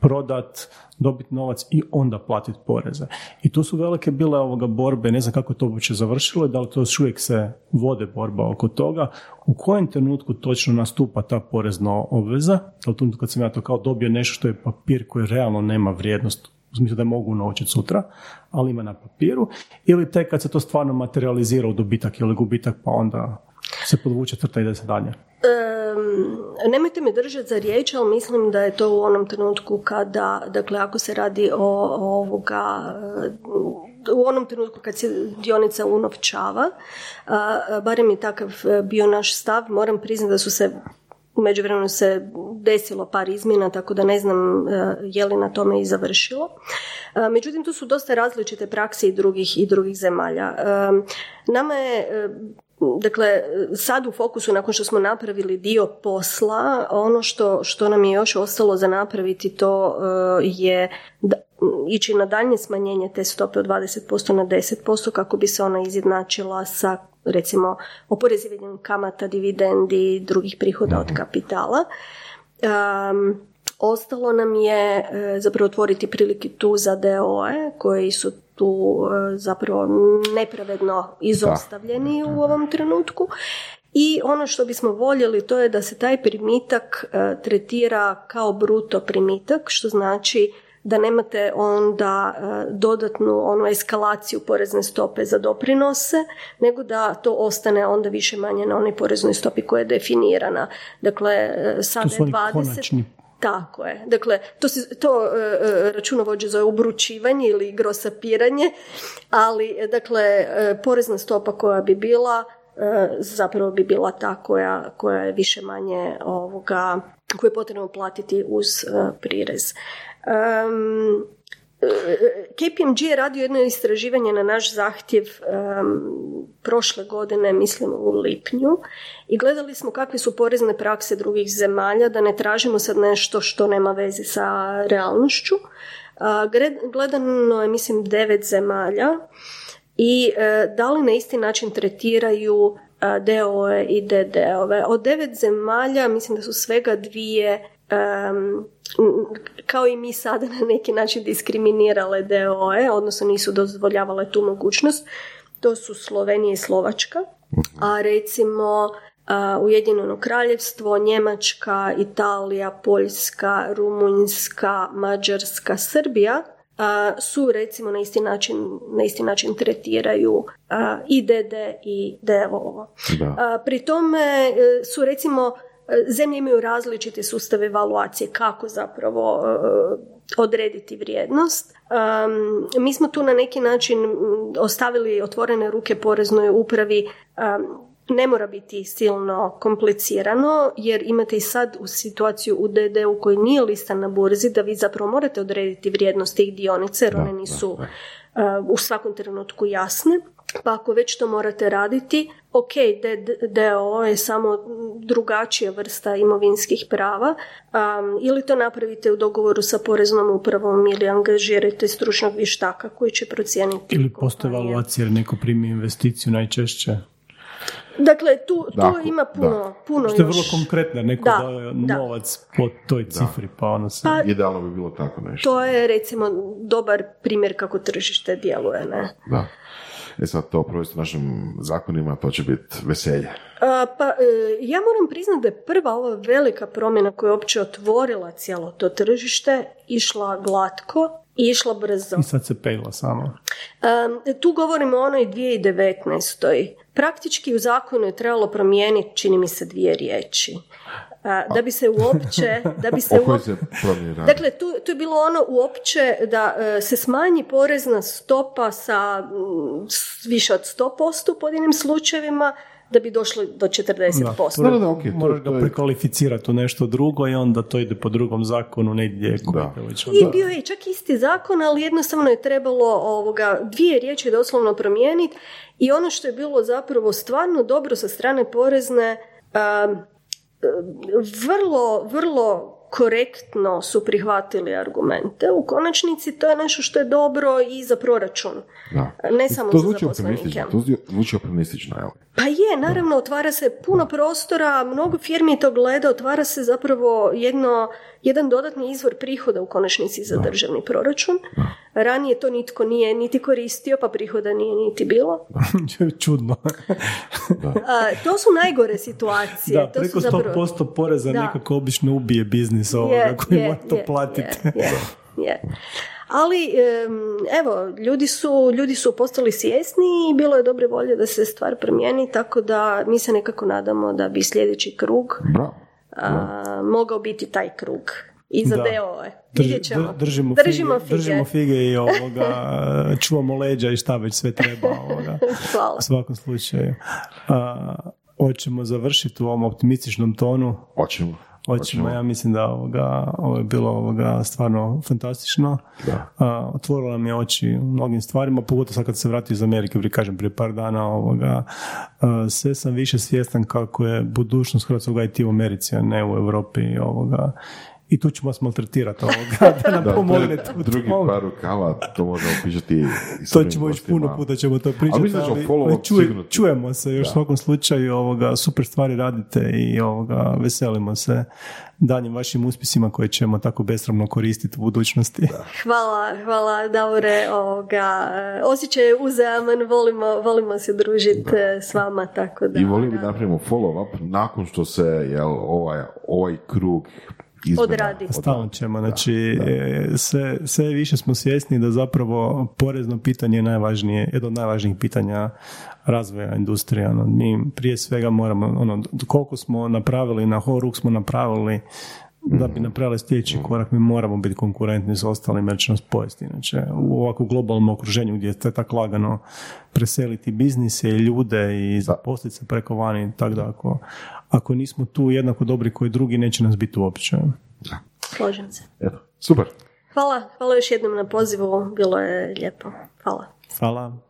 prodat, dobiti novac i onda platiti poreze. I tu su velike bile ovoga borbe, ne znam kako to uopće završilo, da li to još uvijek se vode borba oko toga, u kojem trenutku točno nastupa ta porezna obveza, da u kad sam ja to kao dobio nešto što je papir koji realno nema vrijednost, u smislu da mogu naučiti sutra, ali ima na papiru, ili tek kad se to stvarno materializira u dobitak ili gubitak, pa onda se podvuče crta i ide se dalje. Um, nemojte me držati za riječ, ali mislim da je to u onom trenutku kada, dakle, ako se radi o, ovoga, u onom trenutku kad se dionica unovčava, barem je takav e, bio naš stav, moram priznati da su se u međuvremenu se desilo par izmjena, tako da ne znam e, je li na tome i završilo. E, međutim, tu su dosta različite prakse i drugih, i drugih zemalja. Nama je Dakle, sad u fokusu, nakon što smo napravili dio posla, ono što, što nam je još ostalo za napraviti to uh, je da, ići na daljnje smanjenje te stope od 20% na 10% kako bi se ona izjednačila sa recimo oporezivanjem kamata, dividendi i drugih prihoda od mhm. kapitala. Um, ostalo nam je uh, zapravo otvoriti prilike tu za DOE koji su tu e, zapravo nepravedno izostavljeni u ovom trenutku. I ono što bismo voljeli to je da se taj primitak e, tretira kao bruto primitak, što znači da nemate onda e, dodatnu onu eskalaciju porezne stope za doprinose, nego da to ostane onda više manje na onoj poreznoj stopi koja je definirana. Dakle, sada je 20... Tako je. Dakle, to, se, to e, e, računovođe zove ubručivanje ili grosapiranje, ali dakle, e, porezna stopa koja bi bila zapravo bi bila ta koja, koja je više manje ovoga, koju je potrebno platiti uz prirez. Um, KPMG je radio jedno istraživanje na naš zahtjev prošle godine, mislim u lipnju, i gledali smo kakve su porezne prakse drugih zemalja, da ne tražimo sad nešto što nema veze sa realnošću. Uh, gledano je, mislim, devet zemalja i uh, da li na isti način tretiraju DOE i DD-ove. Od devet zemalja, mislim da su svega dvije kao i mi sada na neki način diskriminirale DOE, odnosno nisu dozvoljavale tu mogućnost. To su Slovenija i Slovačka, a recimo Ujedinjeno kraljevstvo, Njemačka, Italija, Poljska, Rumunjska, Mađarska, Srbija su recimo na isti način, na isti način tretiraju i DD i DO. Pri tome e, su recimo zemlje imaju različite sustave evaluacije kako zapravo e, odrediti vrijednost. mi smo tu na neki način ostavili otvorene ruke poreznoj upravi ne mora biti silno komplicirano jer imate i sad u situaciju u DD u kojoj nije lista na burzi da vi zapravo morate odrediti vrijednost tih dionica jer one nisu u svakom trenutku jasne. Pa ako već to morate raditi, ok, DDO je samo drugačija vrsta imovinskih prava, um, ili to napravite u dogovoru sa poreznom upravom ili angažirate stručnog vještaka koji će procijeniti. Ili postoje evaluacija jer neko primi investiciju najčešće. Dakle, tu, tu ima puno, puno Što je vrlo konkretno, neko da, daje novac po toj cifri, pa ono se... Pa, Idealno bi bilo tako nešto. To je, recimo, dobar primjer kako tržište djeluje, ne? Da. E sad to provesti našim zakonima, to će biti veselje. pa e, ja moram priznati da je prva ova velika promjena koja je uopće otvorila cijelo to tržište išla glatko i išla brzo. I sad se pejla samo. tu govorimo o onoj 2019. Praktički u zakonu je trebalo promijeniti, čini mi se, dvije riječi da bi se uopće... Da bi (laughs) se uopće, dakle, tu, tu je bilo ono uopće da e, se smanji porezna stopa sa više od 100% u pojedinim slučajevima da bi došli do 40%. Da, da, da, okay, Moraš ga prekvalificirati u nešto drugo i onda to ide po drugom zakonu negdje. Da. I bio je čak isti zakon, ali jednostavno je trebalo ovoga, dvije riječi doslovno promijeniti i ono što je bilo zapravo stvarno dobro sa strane porezne vrlo, vrlo korektno su prihvatili argumente. U konačnici to je nešto što je dobro i za proračun. Da. Ne samo to za zaposlenike. To zvuči optimistično, jel? Pa je, naravno, otvara se puno prostora, mnogo firmi to gleda, otvara se zapravo jedno, jedan dodatni izvor prihoda u konačnici za državni proračun. Ranije to nitko nije niti koristio, pa prihoda nije niti bilo. (laughs) Čudno. A, to su najgore situacije. Da, to preko su zapravo... 100% poreza da. nekako obično ubije biznis ovoga koji mora to platiti. Je, je, ali evo, ljudi su, ljudi su postali svjesni i bilo je dobre volje da se stvar promijeni, tako da mi se nekako nadamo da bi sljedeći krug A, mogao biti taj krug. I za DO-e. ćemo. Držimo, držimo, fige, držimo fige i ovoga, (laughs) čuvamo leđa i šta već sve treba. Ovoga, Hvala. U svakom slučaju. A, hoćemo završiti u ovom optimističnom tonu. Hoćemo. Hoćemo, ja mislim da ovoga, ovo je bilo ovoga stvarno fantastično. Da. otvorilo nam je oči u mnogim stvarima, pogotovo sad kad se vratio iz Amerike, prije kažem prije par dana, ovoga, sve sam više svjestan kako je budućnost hrvatskog IT u Americi, a ne u Europi. Ovoga i tu ćemo vas maltretirati ovoga, (laughs) da nam pomognete. Drugi par rukava, to možemo pričati i To ćemo još puno puta ćemo to pričati, ali, ali čujemo se još u svakom slučaju, ovoga, super stvari radite i ovoga, veselimo se daljim vašim uspjesima koje ćemo tako besramno koristiti u budućnosti. Hvala, hvala Daure, ovoga, osjećaj je uzajaman, volimo, volimo se družiti s vama, tako da... I volimo da napravimo follow up nakon što se jel, ovaj, ovaj krug odradi. Stalno ćemo, znači e, Sve, sve više smo svjesni da zapravo porezno pitanje je najvažnije, jedno od najvažnijih pitanja razvoja industrije. Ono, mi prije svega moramo, ono, koliko smo napravili, na horuk smo napravili da bi napravili sljedeći korak mi moramo biti konkurentni s ostalim jer će nas pojesti. Inače, u ovakvom globalnom okruženju gdje je tako lagano preseliti biznise i ljude i zaposliti se preko vani, tako da ako, ako nismo tu jednako dobri koji drugi, neće nas biti uopće. Slažem se. Eto, super. Hvala, hvala još jednom na pozivu, bilo je lijepo. Hvala. Hvala.